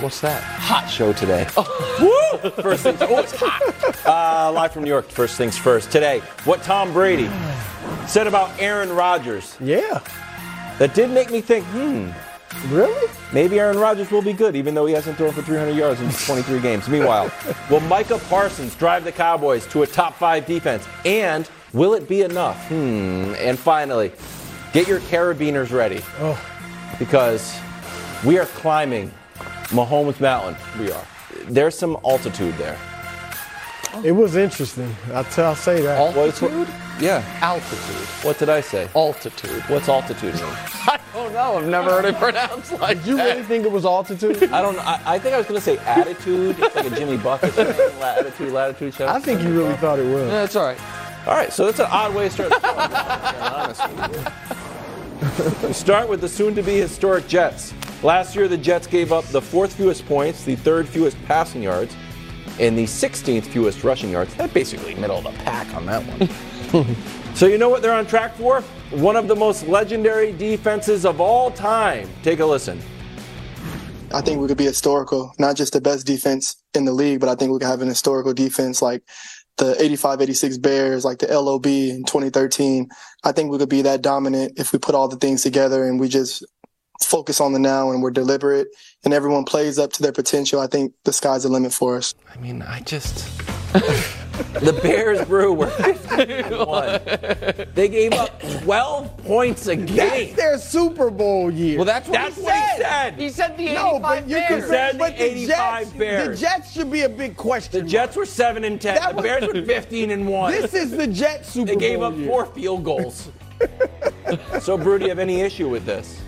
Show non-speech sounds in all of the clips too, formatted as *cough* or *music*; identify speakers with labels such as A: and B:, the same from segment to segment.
A: What's that?
B: hot show today. Woo! First things, oh, it's hot. *laughs* Uh, live from New York. First things first. Today, what Tom Brady said about Aaron Rodgers.
C: Yeah.
B: That did make me think, hmm,
C: Really?
B: maybe Aaron Rodgers will be good, even though he hasn't thrown for 300 yards in 23 games. Meanwhile, *laughs* will Micah Parsons drive the Cowboys to a top five defense? And will it be enough? Hmm. And finally, get your carabiners ready.
C: Oh.
B: Because we are climbing Mahomes Mountain. We are. There's some altitude there.
C: It was interesting. I'll, t- I'll say that.
B: What's-
A: Altitude?
B: Yeah.
A: Altitude.
B: What did I say?
A: Altitude.
B: What's altitude mean? *laughs*
A: I don't know. I've never heard it pronounced like
C: Did you
A: that.
C: really think it was altitude? *laughs*
B: I don't. I, I think I was going to say attitude. It's like a Jimmy Bucket thing. Latitude, latitude show.
C: I think you really thought it was.
A: Yeah, That's all right.
B: All right, so that's an odd way to start the *laughs* We start with the soon-to-be historic Jets. Last year, the Jets gave up the fourth fewest points, the third fewest passing yards, and the 16th fewest rushing yards. That basically middle of the pack on that one. *laughs* so you know what they're on track for? One of the most legendary defenses of all time. Take a listen.
D: I think we could be historical, not just the best defense in the league, but I think we could have an historical defense like the 85 86 Bears, like the LOB in 2013. I think we could be that dominant if we put all the things together and we just focus on the now and we're deliberate and everyone plays up to their potential. I think the sky's the limit for us.
B: I mean, I just. *laughs* the Bears brew were *laughs* 51. They gave up 12 points a
C: That's
B: game.
C: their Super Bowl year.
A: Well, that's what
B: That's
A: he
B: what he
A: said.
B: said.
A: He said the 85
C: no, but you
A: Bears.
C: can
B: said
C: but
B: the 85
C: Jets,
B: Bears.
C: The Jets should be a big question.
B: The Jets were 7 and 10.
C: That
B: The
C: was-
B: Bears were 15 and 1.
C: This is the Jets Super Bowl.
B: they gave
C: Bowl
B: up
C: year.
B: four field goals. *laughs* so, Brew, do you have any issue with this?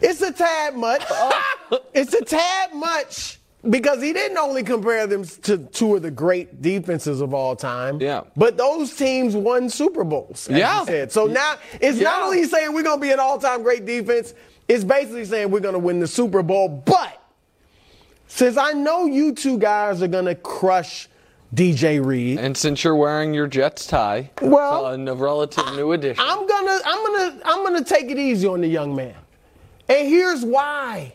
C: It's a tad much. Oh. it's a tad much because he didn't only compare them to two of the great defenses of all time.
A: Yeah.
C: But those teams won Super Bowls. As
A: Yeah.
C: He said. So now it's not only saying we're going to be an all-time great defense. It's basically saying we're going to win the Super Bowl. But since I know you two guys are going to crush DJ Reed,
A: And since you're wearing your Jets tie,
C: Well,
A: a relative new addition.
C: I'm gonna I'm gonna I'm gonna take it easy on the young man. And here's why.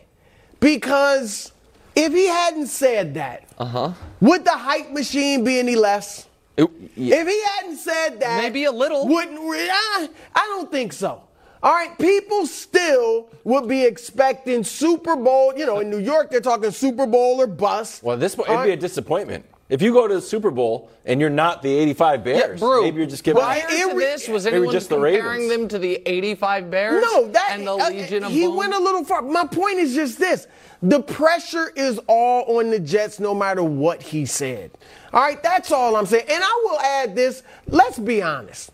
C: Because if he hadn't said that, uh-huh. would the hype machine be any less?
A: It- yeah.
C: If he hadn't said that,
A: Maybe a little.
C: Wouldn't we? I, I don't think so. All right, people still would be expecting Super Bowl. You know, in New York, they're talking Super Bowl or bust.
B: Well, this it'd
C: All
B: be a disappointment. If you go to the Super Bowl and you're not the 85 Bears,
A: Brew,
B: maybe you're just giving
C: Well,
A: Prior
C: it
A: to
C: re-
A: this, was anyone
B: just the
A: comparing
B: Ravens.
A: them to the 85 Bears?
C: No, that
A: and the
C: uh,
A: Legion of
C: he
A: Boom?
C: went a little far. My point is just this: the pressure is all on the Jets, no matter what he said. All right, that's all I'm saying. And I will add this: let's be honest.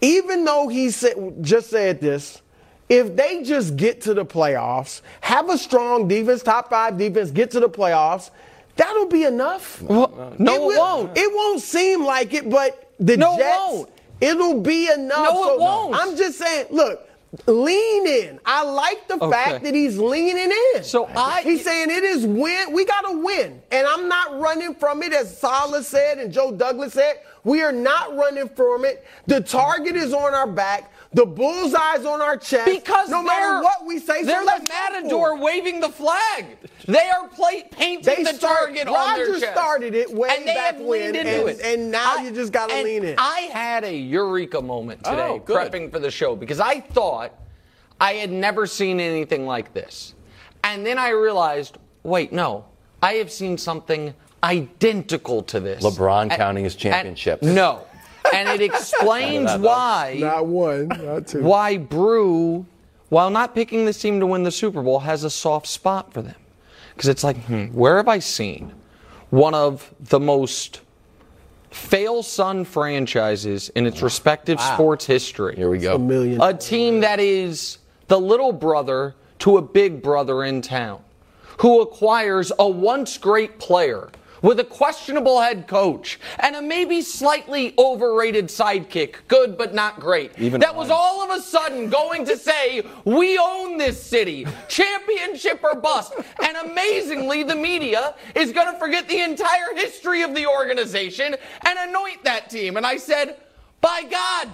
C: Even though he said just said this, if they just get to the playoffs, have a strong defense, top five defense, get to the playoffs, that'll be enough.
A: Well, no, it,
C: will-
A: won't.
C: It won't seem like it, but the
A: No, it
C: Jets,
A: won't.
C: it'll be enough.
A: No, it won't.
C: I'm just saying, look, lean in. I like the
A: Okay.
C: fact that he's leaning in.
A: So I-
C: he's saying it is win. We got to win, and I'm not running from it, as Saleh said and Joe Douglas said. We are not running from it. The target is on our back. The bullseye's on our chest.
A: Because
C: no matter what we say,
A: they're
C: so
A: the
C: let's for
A: matador
C: it.
A: waving the flag. They are play, painting
C: They
A: the
C: start-
A: target on their
C: Rodgers
A: chest.
C: started it way
A: and they
C: back
A: have
C: when,
A: leaned into
C: and-
A: it.
C: and now you just gotta lean in.
A: I had a eureka moment today
B: Oh,
A: prepping for the show because I thought I had never seen anything like this, and then I realized, wait, no, I have seen something identical to this.
B: LeBron
A: And-
B: counting his
A: and-
B: championships.
A: no. And it explains why
C: Not one, not two.
A: why Brew, while not picking this team to win the Super Bowl, has a soft spot for them. Because it's like, hmm, where have I seen one of the most fail son franchises in its respective sports history?
B: Here we go.
C: A million.
A: A team that is the little brother to a big brother in town, who acquires a once great player with a questionable head coach and a maybe slightly overrated sidekick, good but not great.
B: Even
A: that was all of a sudden going to say, We own this city, championship or bust. And amazingly, the media is going to forget the entire history of the organization and anoint that team. And I said, By God,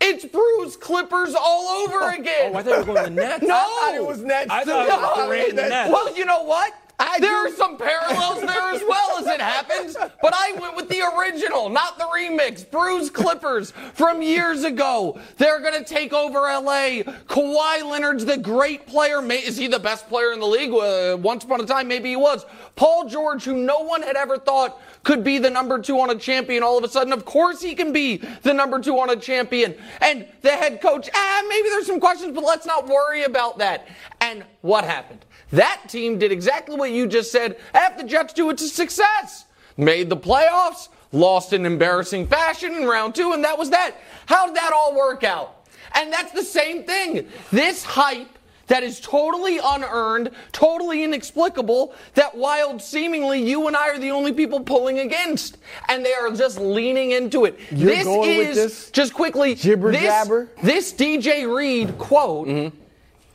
A: it's Brew's Clippers all over oh, again.
B: Oh, I thought you were going to the Nets. *laughs*
A: No,
C: I thought it was Nets,
B: I thought it was *laughs*
A: No,
B: the Nets.
A: Well, you know what?
C: I
A: there
C: do-
A: are some parallels there as well as it happens, but I went with the original, not the remix. Brew's Clippers from years ago. They're going to take over LA. Kawhi Leonard's the great player. May- Is he the best player in the league? Uh, once upon a time, maybe he was. Paul George, who no one had ever thought could be the number two on a champion, all of a sudden, of course, he can be the number two on a champion. And the head coach, ah, maybe there's some questions, but let's not worry about that. And what happened? That team did exactly what you just said. Half the Jets do, it's a success. Made the playoffs, lost in embarrassing fashion in round two, and that was that. How did that all work out? And that's the same thing. This hype that is totally unearned, totally inexplicable, that wild seemingly you and I are the only people pulling against. And they are just leaning into it.
C: You're
A: this
C: going
A: is,
C: this
A: just quickly,
C: jibber
A: this,
C: jabber?
A: this DJ Reed quote mm-hmm.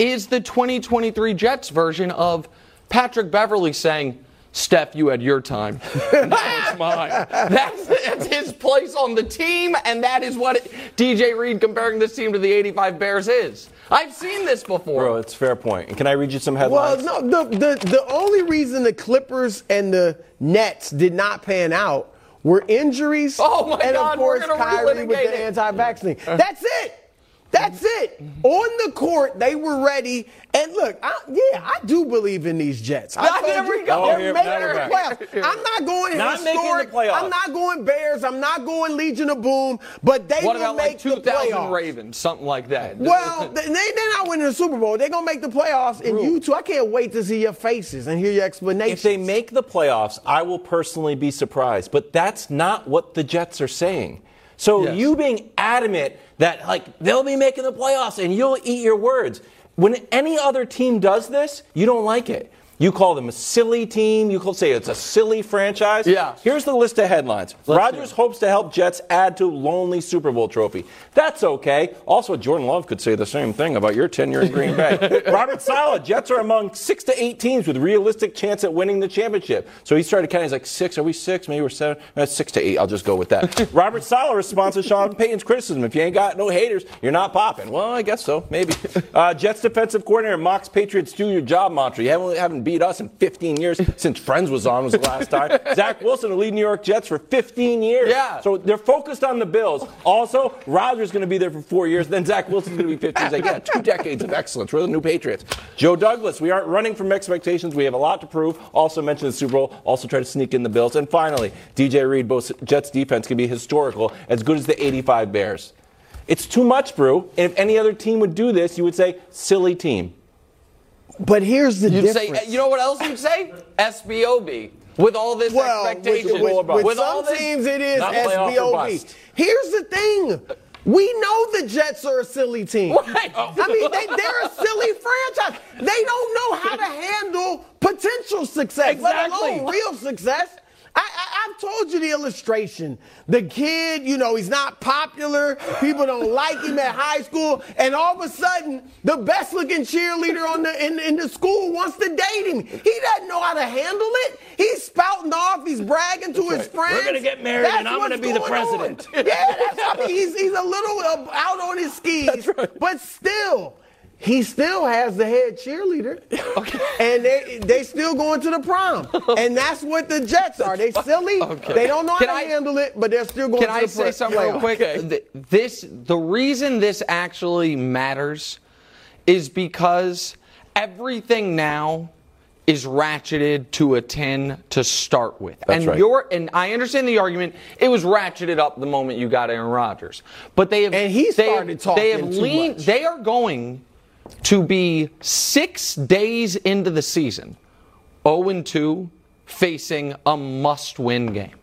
A: Is the 2023 Jets version of Patrick Beverley saying, Steph, you had your time. *laughs* now it's mine. That's, that's his place on the team, and that is what it, DJ Reed comparing this team to the 85 Bears is. I've seen this before.
B: Bro, it's a fair point. And can I read you some headlines?
C: Well, no, the, the, the only reason the Clippers and the Nets did not pan out were injuries
A: Oh, my
C: and,
A: God,
C: of course,
A: gonna
C: Kyrie with the anti-vax thing. That's it. That's it. On the court, they were ready. And look, I, yeah, I do believe in these Jets. I told
A: there
C: you,
A: we go.
C: They're
B: Oh, here-
C: making the
B: back.
C: playoffs. I'm not going
B: Not making the
C: historic.
B: playoffs.
C: I'm not going Bears. I'm not going Legion of Boom. But they
A: what
C: will
A: about
C: make
A: like
C: the
A: 2000
C: playoffs.
A: Ravens, something like that?
C: Well, they, they're not winning the Super Bowl. They're going to make the playoffs. And you two, I can't wait to see your faces and hear your explanations.
B: If they make the playoffs, I will personally be surprised. But that's not what the Jets are saying. So
A: Yes.
B: you being adamant that like they'll be making the playoffs and you'll eat your words. When any other team does this, you don't like it. You call them a silly team. You could say it's a silly franchise.
A: Yeah.
B: Here's the list of headlines. Rodgers hopes to help Jets add to lonely Super Bowl trophy. That's okay. Also, Jordan Love could say the same thing about your tenure in Green Bay. *laughs* Robert Saleh, Jets are among six to eight teams with realistic chance at winning the championship. So he started counting. He's like six. Are we six? Maybe we're seven. Uh, six to eight. I'll just go with that. *laughs* Robert Saleh responds to Sean Payton's criticism. If you ain't got no haters, you're not popping. Well, I guess so. Maybe. *laughs* Uh, Jets defensive coordinator mocks Patriots do your job mantra. You haven't, haven't beat us in 15 years since Friends was on was the last time. *laughs* Zach Wilson will lead New York Jets for 15 years.
A: Yeah.
B: So they're focused on the Bills. Also, Rodgers going to be there for four years. Then Zach Wilson's going to be 15. He's like, yeah, two decades of excellence. We're the new Patriots. Joe Douglas, we aren't running from expectations. We have a lot to prove. Also mentioned the Super Bowl. Also try to sneak in the Bills. And finally, DJ Reed, both Jets defense can be historical, as good as the 85 Bears. It's too much, Brew. And if any other team would do this, you would say, silly team.
C: But here's the
A: You'd
C: difference.
A: say, you know what else you'd say? SBOB. With all this
C: well,
A: expectation.
C: with, with
A: With
C: some
A: all this-
C: teams it is
B: Not playoff or
C: SBOB. Here's the thing. We know the Jets are a silly team.
A: Right.
C: I mean, they, they're a silly franchise. They don't know how to handle potential success, let alone real success. I, I, I've told you the illustration. The kid, you know, he's not popular. People don't like him at high school, and all of a sudden, the best-looking cheerleader on the in, in the school wants to date him. He doesn't know how to handle it. He's spouting off. He's bragging to his friends.
B: We're gonna get married, and I'm gonna be the president.
C: Yeah, that's. I mean, he's he's a little uh, out on his skis, but still. He still has the head cheerleader, and they they still going to the prom, and that's what the Jets are. They silly,
A: Okay.
C: they don't know
A: Can
C: how
A: I-
C: to handle it, but they're still going to the promise.
A: Can
C: to
A: I
C: the
A: say something real quick? Th- This the reason this actually matters is because everything now is ratcheted to a 10 to start with.
E: That's
A: and
E: right.
A: you're and I understand the argument. It was ratcheted up the moment you got Aaron Rodgers. But they have
C: And he
A: they have-
C: talking
A: they have leaned they are going to be 6 days into the season 0 2 facing a must-win game.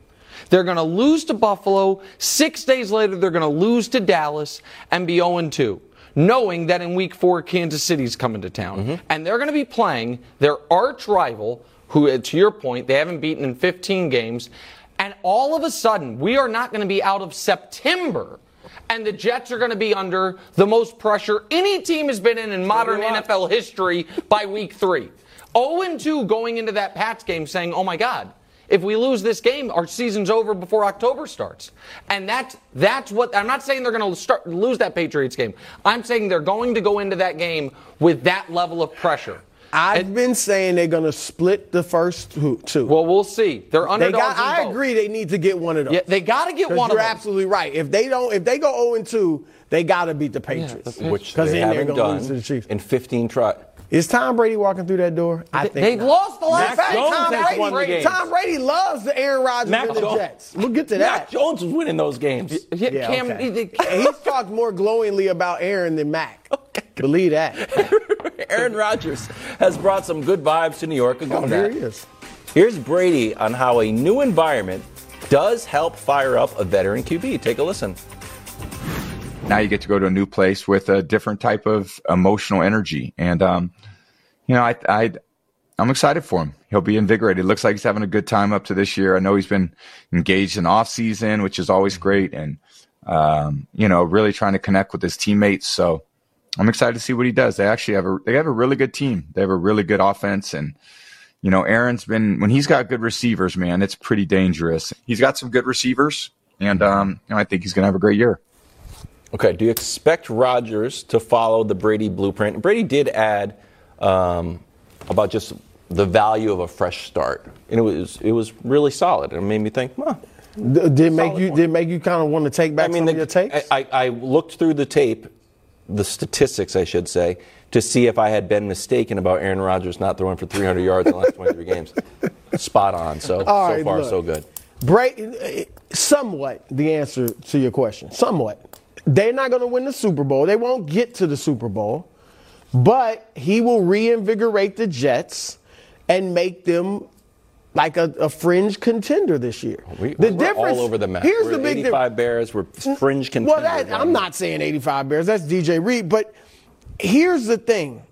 A: They're going to lose to Buffalo. 6 days later they're going to lose to Dallas and be 0 2 knowing that in week four, Kansas City's coming to town. Mm-hmm. And they're going to be playing their arch rival, who, to your point, they haven't beaten in 15 games. And all of a sudden, we are not going to be out of September. And the Jets are going to be under the most pressure any team has been in in modern NFL history by week three. 0 2 going into that Pats game saying, oh my God, if we lose this game, our season's over before October starts. And that's that's what I'm not saying they're going to start lose that Patriots game. I'm saying they're going to go into that game with that level of pressure.
C: I've been saying they're going to split the first two. two.
A: Well, we'll see. They're
C: they
A: underdogs.
C: got, I
A: both.
C: agree they need to get one of them.
A: Yeah, they got to get one of them.
C: you're absolutely right. If they don't, if they go 0 2, they got to beat the Patriots.
E: which
C: because
E: they
C: then they're
E: haven't
C: going to lose to
E: done
C: the Chiefs.
E: in 15 tries.
C: Is Tom Brady walking through that door? I think
A: They've
C: not.
A: lost the last
C: In fact,
E: Jones
C: Tom
E: has
C: Brady,
E: won the games.
C: Tom Brady loves the Aaron Rodgers
E: Mac
C: and the
E: Jones-
C: Jets. We'll get to that. Mac.
E: Jones was winning those games.
A: Yeah,
C: Yeah,
A: Cam,
C: okay.
A: they-
C: He's talked more glowingly about Aaron than Mac. *laughs* Believe that. *laughs*
E: Aaron Rodgers has brought some good vibes to New York. I'll
C: Oh,
E: him
C: here
E: that.
C: he is.
E: Here's Brady on how a new environment does help fire up a veteran QB. Take a listen.
F: now you get to go to a new place with a different type of emotional energy. And, um, you know, I, I, I'm excited for him. He'll be invigorated. Looks like he's having a good time up to this year. I know he's been engaged in off season, which is always great. And, um, you know, really trying to connect with his teammates. So I'm excited to see what he does. They actually have a, they have a really good team. They have a really good offense and, you know, Aaron's been when he's got good receivers, man, it's pretty dangerous. He's got some good receivers, and um, you know, I think he's going to have a great year.
E: Okay, do you expect Rodgers to follow the Brady blueprint? Brady did add um, about just the value of a fresh start, and it was it was really solid. It made me think, huh.
C: Did make you
E: one.
C: did make you kind of want to take back
E: I mean,
C: some
E: the,
C: of your takes?
E: I, I I looked through the tape, the statistics, I should say, to see if I had been mistaken about Aaron Rodgers not throwing for 300 yards in the last 23 games. Spot on. So
C: All
E: so
C: right,
E: far
C: look.
E: so good.
C: Somewhat the answer to your question. Somewhat. They're not going to win the Super Bowl. They won't get to the Super Bowl, but he will reinvigorate the Jets and make them like a, a fringe contender this year.
E: We,
C: the
E: we're all over the map.
C: Here's
E: we're
C: the big
E: 85
C: difference.
E: Bears. We're fringe contenders.
C: Well, that, I'm not saying 85 Bears. That's DJ Reed. But here's the thing.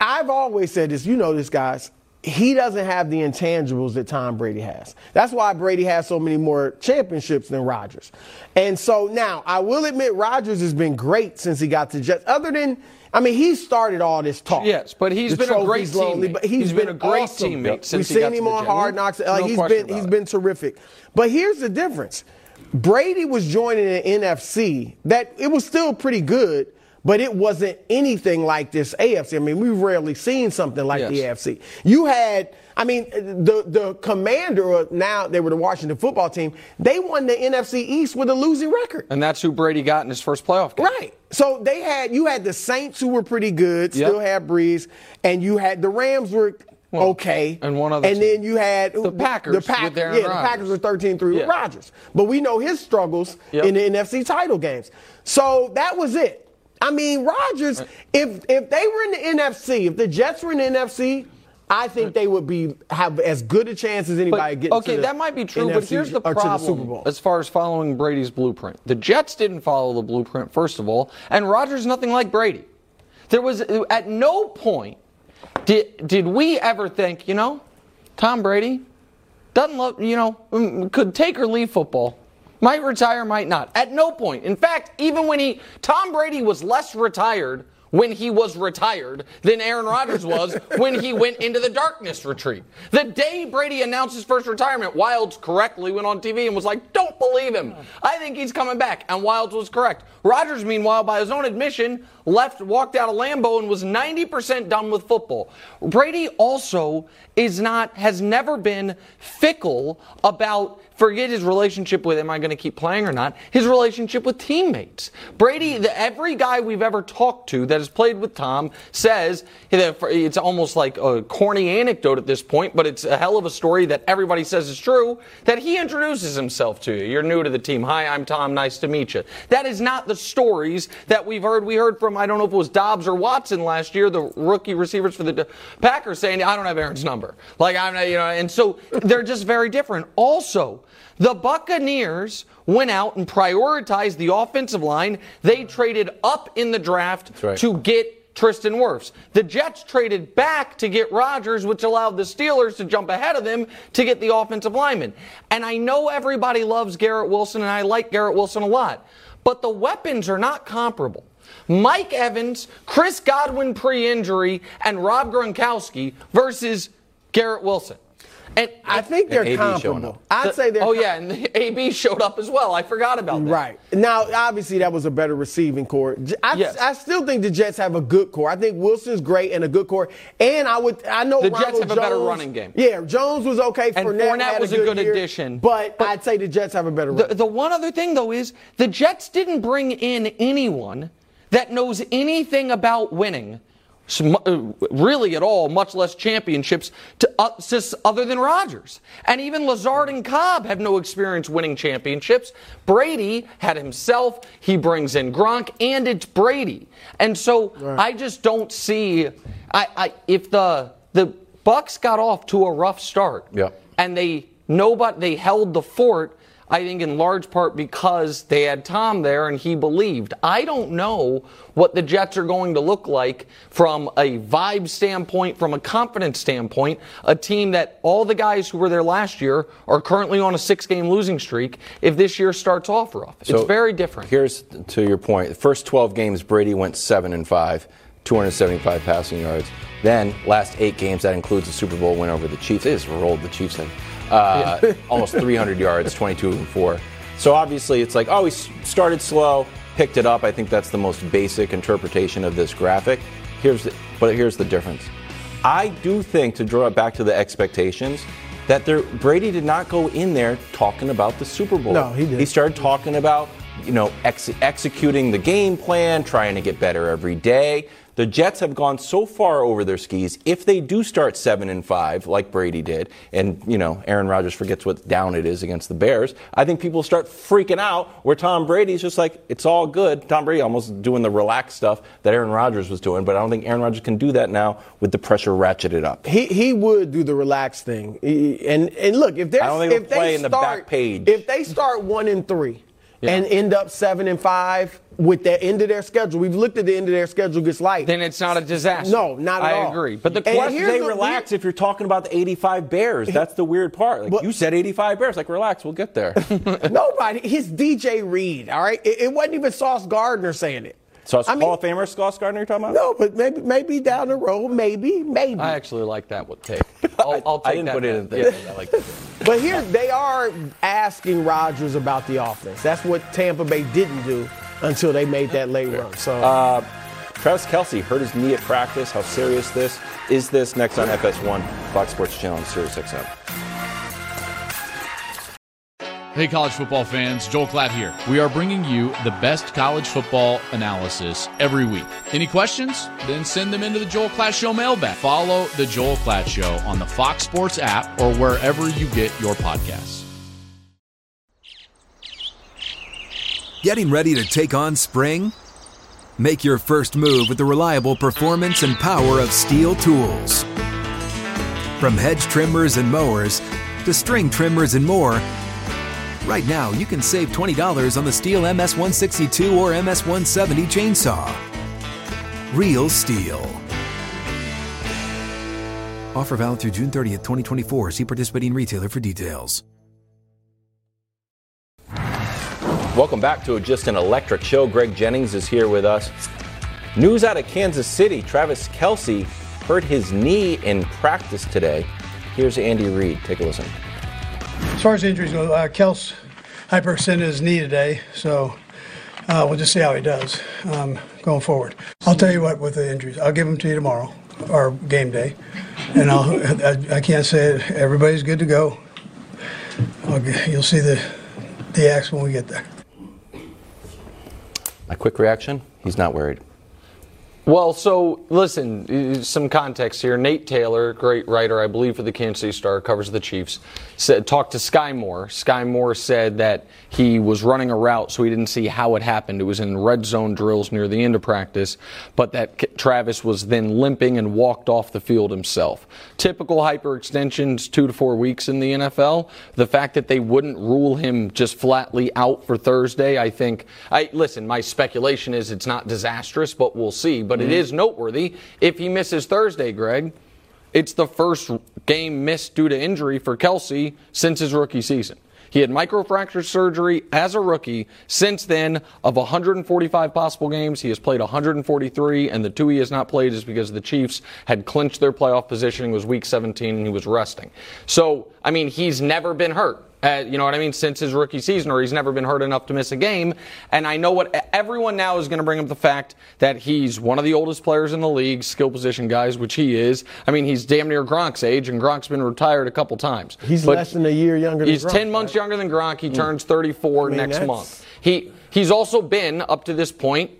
C: I've always said this. You know this, guys. He doesn't have the intangibles that Tom Brady has. That's why Brady has so many more championships than Rodgers. And so now, I will admit, Rodgers has been great since he got to Jets. Other than, I mean, he started all this talk.
A: Yes, but he's
C: The
A: been a great
C: lonely,
A: teammate.
C: but he's
A: been
C: been
A: a great
C: awesome.
A: teammate since
C: We've
A: he got
C: seen him
A: the
C: on. Hard Knocks. Like,
A: No
C: he's been he's
A: it.
C: been terrific. But here's the difference. Brady was joining an NFC that it was still pretty good, but it wasn't anything like this AFC. I mean, we've rarely seen something like the
A: Yes.
C: AFC. You had, I mean, the the commander now they were the Washington football team. They won the NFC East with a losing record.
A: And that's who Brady got in his first playoff game.
C: Right. So they had you had the Saints who were pretty good,
A: Yep.
C: still had Brees, and you had the Rams were
A: Well,
C: okay,
A: and one other
C: and
A: team.
C: then you had
A: The Packers
C: The Packers, yeah, the Packers were 13-3
A: Yeah.
C: with Rodgers, but we know his struggles
A: Yep.
C: in the NFC title games. So that was it. I mean, Rodgers, if if they were in the NFC, if the Jets were in the NFC. I think they would be have as good a chance as anybody
A: But,
C: getting
A: okay,
C: the
A: that might be true, but here's the
C: or to the Super
A: problem
C: Bowl.
A: as far as following Brady's blueprint. The Jets didn't follow the blueprint, first of all, and Rodgers nothing like Brady. There was at no point did did we ever think, you know, Tom Brady doesn't love, you know, mm, could take or leave football. Might retire, might not. At no point. In fact, even when he Tom Brady was less retired when he was retired than Aaron Rodgers was *laughs* when he went into the darkness retreat. The day Brady announced his first retirement, Wildes correctly went on TV and was like, "Don't believe him. I think he's coming back." And Wildes was correct. Rodgers, meanwhile, by his own admission, left, walked out of Lambeau and was 90% done with football. Brady also is not, has never been fickle about forget his relationship with am I going to keep playing or not, his relationship with teammates. Brady, the, every guy we've ever talked to that has played with Tom says it's almost like a corny anecdote at this point, but it's a hell of a story that everybody says is true, that he introduces himself to you. You're new to the team. Hi, I'm Tom. Nice to meet you. That is not the stories that we've heard. We heard from, I don't know if it was Doubs or Watson last year, the rookie receivers for the Packers saying, I don't have Aaron's number. Like, I'm, you know, and so they're just very different. Also, the Buccaneers went out and prioritized the offensive line. They traded up in the draft
B: right.
A: to get Tristan Wirfs. The Jets traded back to get Rodgers, which allowed the Steelers to jump ahead of them to get the offensive lineman. And I know everybody loves Garrett Wilson, and I like Garrett Wilson a lot, but the weapons are not comparable. Mike Evans, Chris Godwin pre injury, and Rob Gronkowski versus Garrett Wilson. And
C: I think they're
B: AB
C: comparable. I'd say they're
A: Oh
C: com-
A: yeah, and *laughs* the AB showed up as well. I forgot about that.
C: Right. Now, obviously, that was a better receiving core. J- I,
A: Yes.
C: I still think the Jets have a good core. I think Wilson's great and a good core. And I would, I know
A: The Jets
C: Ronald
A: have a better running game.
C: Yeah, Jones was okay.
A: And
C: Fournette,
A: Fournette
C: had
A: was a
C: good,
A: good
C: year.
A: addition.
C: But,
A: But-
C: I'd say the Jets have a better
A: The,
C: run.
A: the one other thing though is the Jets didn't bring in anyone that knows anything about winning. Sm- uh, Really, at all, much less championships, to, uh, other than Rodgers. And even Lazard and Cobb have no experience winning championships. Brady had himself, he brings in Gronk, and it's Brady. And so I just don't see. I, I if the the Bucs got off to a rough start,
B: Yeah.
A: and they nobody they held the fort. I think in large part because they had Tom there and he believed. I don't know what the Jets are going to look like from a vibe standpoint, from a confidence standpoint. A team that all the guys who were there last year are currently on a six game losing streak if this year starts off rough.
B: So
A: it's very different.
B: Here's to your point. The first 12 games, Brady went seven and five, 275 passing yards. Then last eight games, that includes the Super Bowl win over the Chiefs. They just rolled the Chiefs in. Uh, *laughs* almost 300 yards, 22 and four. So obviously, it's like, oh, he started slow, picked it up. I think that's the most basic interpretation of this graphic. Here's the, but here's the difference. I do think to draw it back to the expectations that there, Brady did not go in there talking about the Super Bowl.
C: No, he didn't.
B: He started talking about, you know, ex- executing the game plan, trying to get better every day. The Jets have gone so far over their skis. If they do start seven and five, like Brady did, and you know Aaron Rodgers forgets what down it is against the Bears, I think people start freaking out. Where Tom Brady's just like, it's all good. Tom Brady almost doing the relaxed stuff that Aaron Rodgers was doing, but I don't think Aaron Rodgers can do that now with the pressure ratcheted up.
C: he he would do the relaxed thing. He- and and look, if they
B: I don't think
C: if they
B: the
C: start
B: back page.
C: if they start one and three and end up seven and five with the end of their schedule, we've looked at the end of their schedule gets light.
A: then it's not a disaster.
C: No, not at
A: I
C: all.
A: I agree. But the question
B: they
C: the-
B: relax if you're talking about the 85 Bears. That's the weird part. Like
C: But-
B: you said 85 Bears. Like relax, we'll get there. *laughs*
C: Nobody. His DJ Reed. All right. It, it wasn't even Sauce Gardner saying it.
B: So it's
C: I mean-
B: Hall of Famer Sauce Gardner you're talking about?
C: No, but maybe maybe down the road, maybe maybe.
A: I actually like that one take. *laughs* I'll, I'll
B: I didn't
A: that
B: put it in there.
A: Yeah, I like that. *laughs*
C: But here they are asking Rodgers about the offense. That's what Tampa Bay didn't do until they made that late run. So
B: Uh, Travis Kelce hurt his knee at practice. How serious this is? This next on FS1 Fox Sports Channel on Sirius XM.
G: Hey, college football fans, Joel Klatt here. We are bringing you the best college football analysis every week. Any questions? Then send them into the Joel Klatt Show mailbag. Follow the Joel Klatt Show on the Fox Sports app or wherever you get your podcasts.
H: Getting ready to take on spring? Make your first move with the reliable performance and power of STIHL tools. From hedge trimmers and mowers to string trimmers and more, right now you can save $20 on the STIHL MS162 or MS170 chainsaw. Real STIHL. Offer valid through June 30th, 2024. See participating retailer for details.
B: Welcome back to Just an Electric Show. Greg Jennings is here with us. News out of Kansas City Travis Kelce hurt his knee in practice today. Here's Andy Reid. Take a listen.
I: As far as injuries go, uh, Kels hyperextended his knee today, so Uh, we'll just see how he does um, going forward. I'll tell you what with the injuries. I'll give them to you tomorrow or game day, and I'll. I, I can't say it. Everybody's good to go. I'll, you'll see the the acts when we get there.
B: My quick reaction: He's not worried.
A: Well, so listen, uh, some context here. Nate Taylor, great writer, I believe, for the Kansas City Star, covers the Chiefs, said, talked to Skyy Moore. Skyy Moore said that he was running a route, so he didn't see how it happened. It was in red zone drills near the end of practice, but that Travis was then limping and walked off the field himself. Typical hyperextensions, two to four weeks in the NFL. The fact that they wouldn't rule him just flatly out for Thursday, I think. I listen. My speculation is it's not disastrous, but we'll see. But it mm-hmm. is noteworthy if he misses Thursday, Greg. It's the first game missed due to injury for Kelce since his rookie season. He had microfracture surgery as a rookie. Since then, of 145 possible games, he has played 143, and the two he has not played is because the Chiefs had clinched their playoff positioning. It was Week 17, and he was resting. So, I mean, he's never been hurt. Uh, you know what I mean? Since his rookie season, or he's never been hurt enough to miss a game. And I know what everyone now is going to bring up the fact that he's one of the oldest players in the league, skill position guys, which he is. I mean, he's damn near Gronk's age, and Gronk's been retired a couple times.
C: He's
A: But
C: less than a year younger than
A: He's
C: Gronk,
A: 10 months
C: right?
A: younger than Gronk. He turns 34
C: I mean,
A: next
C: that's-
A: month. He he's also been up to this point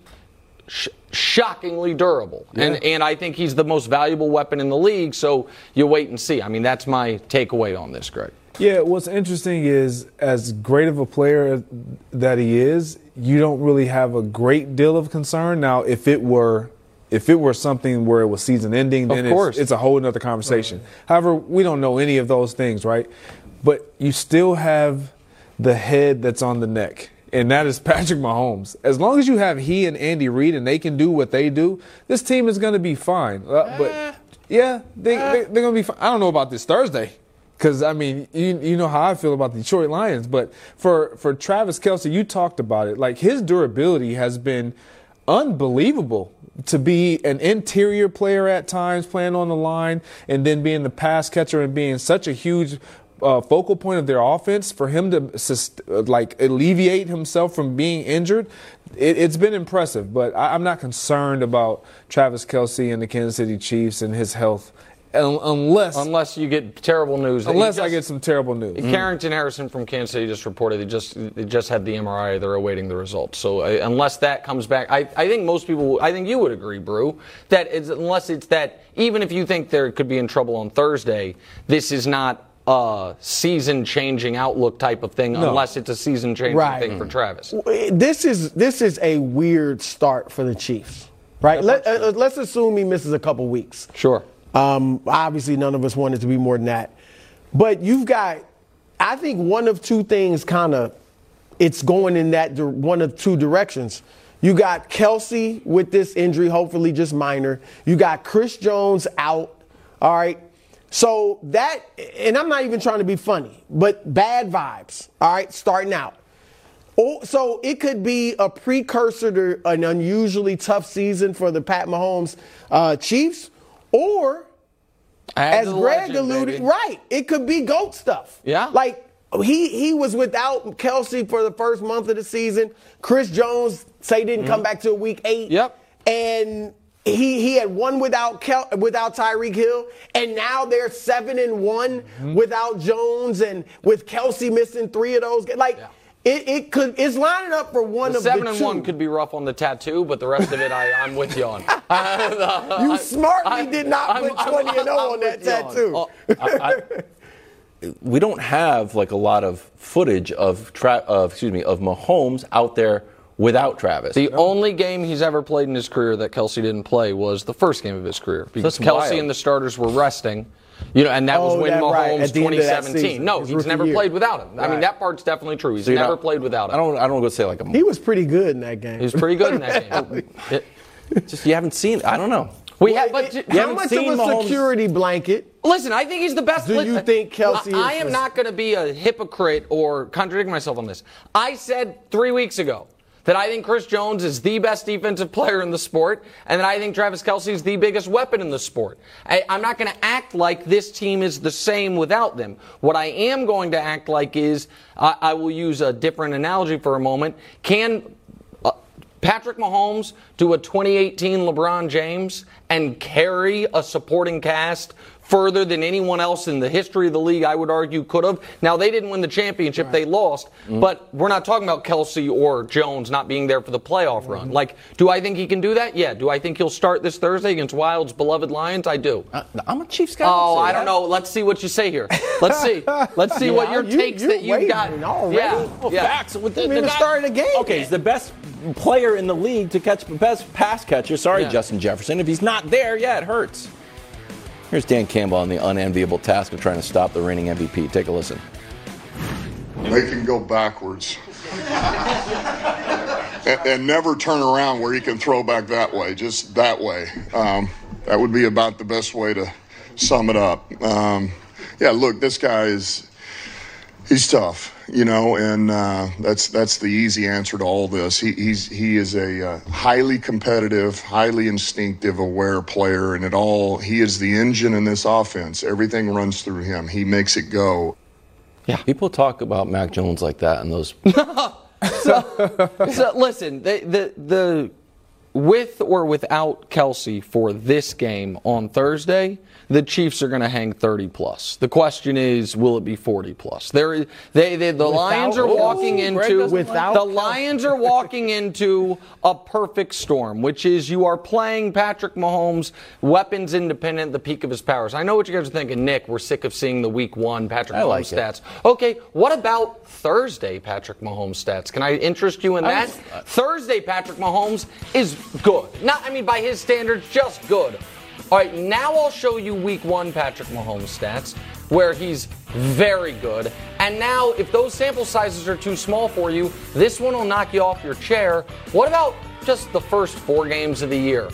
A: sh- shockingly durable. And and I think he's the most valuable weapon in the league, so you wait and see. I mean, that's my takeaway on this, Greg.
J: Yeah, what's interesting is as great of a player that he is, you don't really have a great deal of concern. Now, if it were if it were something where it was season ending, then it's, it's a whole other conversation. However, we don't know any of those things, right? But you still have the head that's on the neck. And that is *laughs* Patrick Mahomes. As long as you have he and Andy Reid and they can do what they do, this team is going to be fine. Uh, but yeah, they, they, they're going to be fine. I don't know about this Thursday. Because I mean, you, you know how I feel about the Detroit Lions, but for for Travis Kelce, you talked about it. Like his durability has been unbelievable. To be an interior player at times, playing on the line, and then being the pass catcher and being such a huge uh, focal point of their offense, for him to like alleviate himself from being injured, it, it's been impressive. But I, I'm not concerned about Travis Kelce and the Kansas City Chiefs and his health, unless
A: Unless you get terrible news.
J: unless I get some terrible news.
A: Carrington Harrison from Kansas City just reported they just they just had the MRI. They're awaiting the results. So uh, unless that comes back, I, I think most people, I think you would agree, Brew, that it's, unless it's that even if you think there could be in trouble on Thursday, this is not a season-changing outlook type of thing, unless it's a season-changing
C: Right.
A: thing for Travis.
C: This is this is a weird start for the Chiefs, right? Let, uh, let's assume he misses a couple weeks.
A: Sure.
C: Um, obviously, none of us want it to be more than that. But you've got, I think, one of two things kind of, it's going in that dir- one of two directions. You got Kelce with this injury, hopefully just minor. You got Chris Jones out. All right. So that, and I'm not even trying to be funny, but bad vibes. All right, starting out. Oh, so it could be a precursor to an unusually tough season for the Pat Mahomes uh, Chiefs, or as Greg
A: legend,
C: alluded,
A: baby.
C: right? It could be goat stuff.
A: Yeah.
C: like he he was without Kelce for the first month of the season. Chris Jones say didn't come back till week eight.
A: Mm-hmm. Yep.
C: and. He, he had one without Kel, without Tyreek Hill, and now they're seven and one
A: Mm-hmm.
C: without Jones, and with Kelce missing three of those. Like it, it could it's lining up for one
A: the
C: of
A: seven
C: the
A: and one could be rough on the tattoo, but the rest of it, I, I'm with you on. *laughs* *laughs*
C: you smartly
A: I'm-
C: did not
A: I'm-
C: put
A: I'm-
C: 20 and 0
A: I'm
C: on that
A: with you on.
C: tattoo.
B: Oh, I, I, we don't have like a lot of footage of, tra- of excuse me of Mahomes out there without Travis.
A: The only game he's ever played in his career that Kelce didn't play was the first game of his career because
B: That's
A: Kelce
B: wild.
A: and the starters were resting. You know, and that was
C: Oh,
A: when
C: that right,
A: Mahomes
C: at the end of that
A: 2017. no,
C: his
A: he's never
C: year.
A: played without him. I mean, that part's definitely true. He's
B: So
A: never
B: not-
A: played without him.
B: I don't. I don't go say like a.
C: he was pretty good in that game.
A: He was pretty good in that *laughs* game. It-
B: just you haven't seen. I don't know.
A: we had, but
C: How
B: haven't
C: much of a
B: Mahomes-
C: security blanket?
A: Listen, I think he's the best.
C: Do
A: li-
C: you think Kelce
A: I
C: is
A: am not going to be a hypocrite or contradict myself on this. I said three weeks ago that I think Chris Jones is the best defensive player in the sport, and that I think Travis Kelce is the biggest weapon in the sport. I, I'm not going to act like this team is the same without them. What I am going to act like is I, I will use a different analogy for a moment. Can uh, Patrick Mahomes do a 2018 LeBron James and carry a supporting cast further than anyone else in the history of the league, I would argue, could have. Now, they didn't win the championship, right. they lost, mm-hmm. but we're not talking about Kelce or Jones not being there for the playoff mm-hmm. run. Like, do I think he can do that? Yeah. Do I think he'll start this Thursday against Wildes' beloved Lions? I do. Uh,
B: I'm a Chiefs guy.
A: Oh, I don't know. Let's see what you say here. Let's see. *laughs* Let's see yeah, what your you, takes that you've got.
C: Already.
A: Yeah.
B: Well,
A: yeah.
B: Facts. With the,
C: the, the start of the game.
B: Okay, he's the best player in the league to catch best pass catcher. Sorry, yeah. Justin Jefferson. If he's not there, yeah, it hurts. Here's Dan Campbell on the unenviable task of trying to stop the reigning MVP. Take a listen.
K: They can go backwards. and, and, never turn around where he can throw back that way, just that way. Um, that would be about the best way to sum it up. Um, yeah, look, this guy is he's tough, you know, and uh, that's that's the easy answer to all this. He, he's he is a uh, highly competitive, highly instinctive, aware player, and it all he is the engine in this offense. Everything runs through him. He makes it go.
B: Yeah, people talk about Mac Jones like that, and those. *laughs*
A: so, so listen, the the the with or without Kelce for this game on Thursday the Chiefs are going to hang 30 plus. The question is, will it be 40 plus? There, they, they, the without, Lions are walking into without the Lions are *laughs* walking into a perfect storm, which is you are playing Patrick Mahomes, weapons independent, the peak of his powers. I know what you guys are thinking, Nick. We're sick of seeing the Week One Patrick I Mahomes like stats. Okay, what about Thursday Patrick Mahomes stats? Can I interest you in that? Uh, Thursday Patrick Mahomes is good. Not, I mean, by his standards, just good. All right, now I'll show you week one Patrick Mahomes stats where he's very good. And now, if those sample sizes are too small for you, this one will knock you off your chair. What about just the first four games of the year?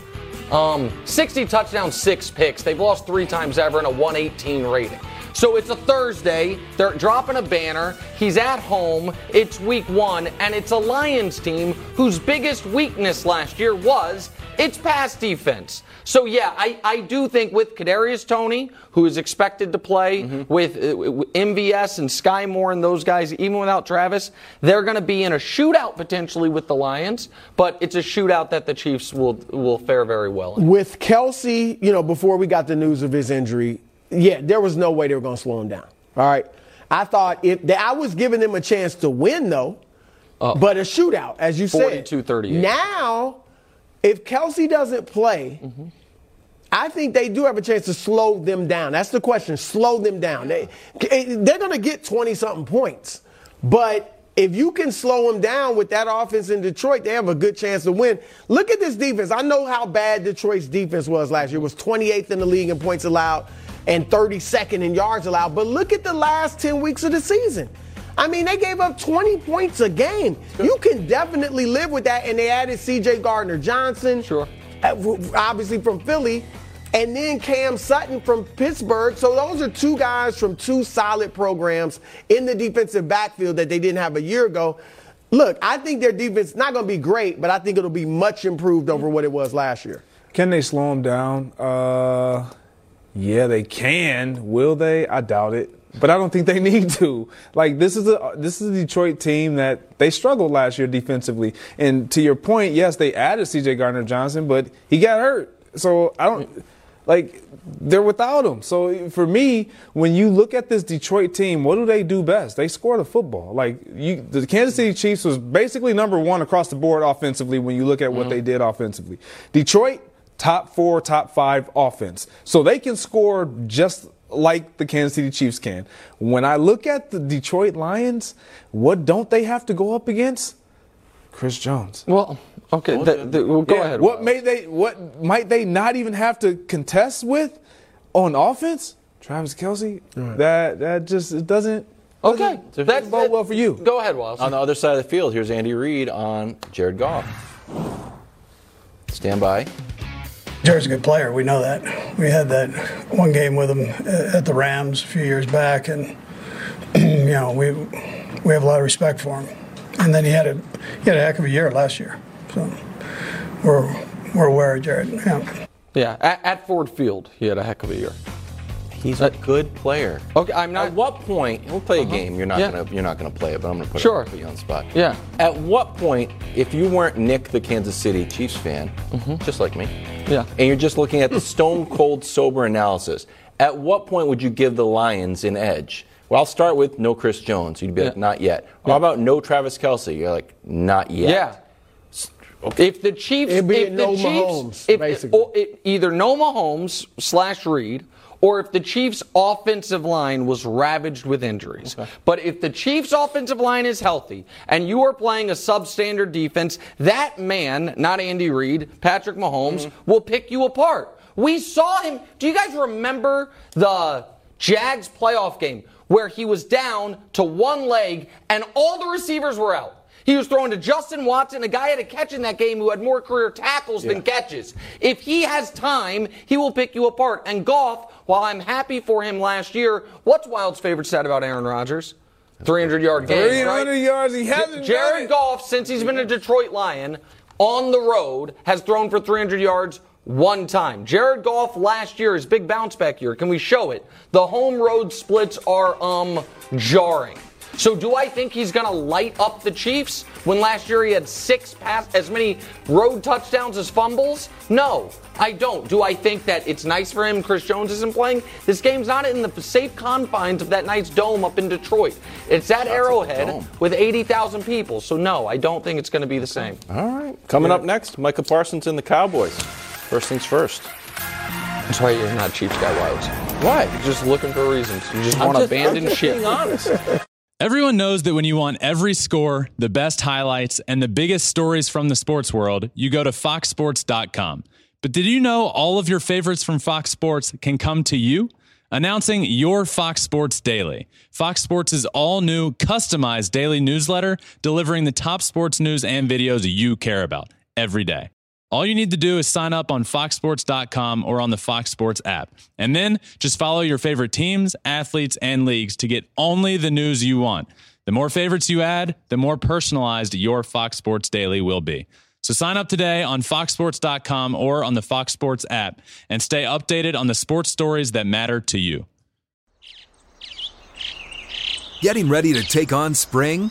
A: Um, 60 touchdowns, six picks. They've lost three times ever and a 118 rating. So it's a Thursday. They're dropping a banner. He's at home. It's week one, and it's a Lions team whose biggest weakness last year was its pass defense. So yeah, I, I do think with Kadarius Toney, who is expected to play mm-hmm. with, uh, with MVS and Skyy Moore and those guys, even without Travis, they're going to be in a shootout potentially with the Lions. But it's a shootout that the Chiefs will will fare very well. In.
C: With Kelce, you know, before we got the news of his injury, yeah, there was no way they were going to slow him down. All right, I thought if they, I was giving them a chance to win though, uh, but a shootout, as you
A: 42,
C: said.
A: 38.
C: Now if Kelce doesn't play, mm-hmm. I think they do have a chance to slow them down. That's the question. Slow them down. They, they're going to get 20 something points. But if you can slow them down with that offense in Detroit, they have a good chance to win. Look at this defense. I know how bad Detroit's defense was last year. It was 28th in the league in points allowed and 32nd in yards allowed. But look at the last 10 weeks of the season. I mean, they gave up 20 points a game. You can definitely live with that. And they added C.J. Gardner Johnson,
A: sure,
C: uh, obviously from Philly, and then Cam Sutton from Pittsburgh. So those are two guys from two solid programs in the defensive backfield that they didn't have a year ago. Look, I think their defense not going to be great, but I think it'll be much improved over what it was last year.
J: Can they slow them down? Uh, yeah, they can. Will they? I doubt it but I don't think they *laughs* need to. Like this is a this is a Detroit team that they struggled last year defensively. And to your point, yes, they added C.J. Gardner Johnson, but he got hurt. So I don't like they're without him. So for me, when you look at this Detroit team, what do they do best? They score the football. Like you, the Kansas City Chiefs was basically number one across the board offensively when you look at what mm-hmm. they did offensively. Detroit top four, top five offense. So they can score just like the Kansas City Chiefs can. When I look at the Detroit Lions, what don't they have to go up against? Chris Jones.
A: Well, okay, the, the, well, go
J: yeah,
A: ahead.
J: What may they? What might they not even have to contest with on offense? Travis Kelce. Right. That that just it doesn't.
A: Okay,
J: doesn't that's bode well for you.
A: Go ahead, Wallace.
B: On the other side of the field, here's Andy Reid on Jared Goff. Stand by.
I: Jared's a good player. We know that. We had that one game with him uh, at the Rams a few years back, and *clears throat* you know we we have a lot of respect for him. And then he had a he had a heck of a year last year. So we're we're aware of Jared. Yeah.
A: Yeah. At, at Ford Field, he had a heck of a year.
B: He's a good player.
A: Okay, I'm not.
B: At what point? We'll play a
A: Uh-huh.
B: game. You're not
A: Yeah.
B: gonna. You're not gonna play it, but I'm gonna put,
A: Sure.
B: it, put you on the spot.
A: Yeah.
B: At what point, if you weren't Nick, the Kansas City Chiefs fan, just like me,
A: Mm-hmm. Yeah.
B: and you're just looking at the stone *laughs* cold sober analysis, at what point would you give the Lions an edge? Well, I'll start with no Chris Jones. You'd be like, not yet. How about no Travis Kelce? You're like, not yet.
A: Yeah. If the Chiefs,
C: It'd be
A: if the Chiefs,
C: Mahomes,
A: if,
C: basically.
A: it- either no Mahomes slash Reid, or if the Chiefs' offensive line was ravaged with injuries. But if the Chiefs' offensive line is healthy and you are playing a substandard defense, that man, not Andy Reid, Patrick Mahomes, mm-hmm. will pick you apart. We saw him. Do you guys remember the Jags playoff game where he was down to one leg and all the receivers were out? He was throwing to Justin Watson, a guy had a catch in that game who had more career tackles than catches. If he has time, he will pick you apart. And Goff, while I'm happy for him last year, what's Wildes' favorite stat about Aaron Rodgers? 300 yard game.
J: 300
A: right?
J: yards. He hasn't
A: Jared. Goff, since he's been a Detroit Lion, on the road, has thrown for 300 yards one time. Jared Goff last year, his big bounce back year. Can we show it? The home road splits are um jarring. So do I think he's going to light up the Chiefs when last year he had six pass as many road touchdowns as fumbles? No, I don't. Do I think that it's nice for him Chris Jones isn't playing? This game's not in the safe confines of that nice dome up in Detroit. It's at Arrowhead with 80,000 people. So no, I don't think it's going to be the same.
B: All right. Coming up next, Micah Parsons and the Cowboys. First things first.
A: That's why you're not Chiefs guy Wildes.
B: Why?
A: You're just looking for reasons. You just
B: I'm
A: want to
B: just-
A: abandon
B: I'm *laughs*
L: Everyone knows that when you want every score, the best highlights, and the biggest stories from the sports world, you go to foxsports.com. But did you know all of your favorites from Fox Sports can come to you? Announcing your Fox Sports Daily. Fox Sports' all new customized daily newsletter delivering the top sports news and videos you care about every day. All you need to do is sign up on foxsports.com or on the Fox Sports app. And then just follow your favorite teams, athletes, and leagues to get only the news you want. The more favorites you add, the more personalized your Fox Sports Daily will be. So sign up today on foxsports.com or on the Fox Sports app and stay updated on the sports stories that matter to you.
H: Getting ready to take on spring?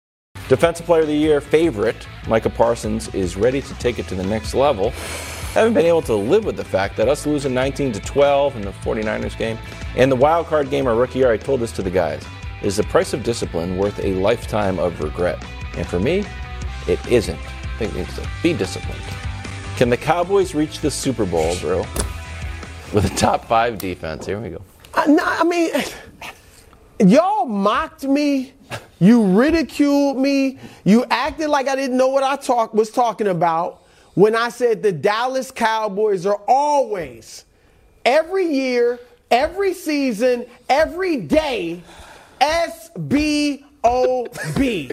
B: Defensive Player of the Year favorite, Micah Parsons, is ready to take it to the next level. Haven't been able to live with the fact that us losing 19 to 12 in the 49ers game and the wild card game our rookie year, I told this to the guys, is the price of discipline worth a lifetime of regret? And for me, it isn't. I think it's to be disciplined. Can the Cowboys reach the Super Bowl, bro? With a top five defense. Here we go.
C: I, no, I mean, y'all mocked me. You ridiculed me. You acted like I didn't know what I talk, was talking about when I said the Dallas Cowboys are always, every year, every season, every day, SBOB.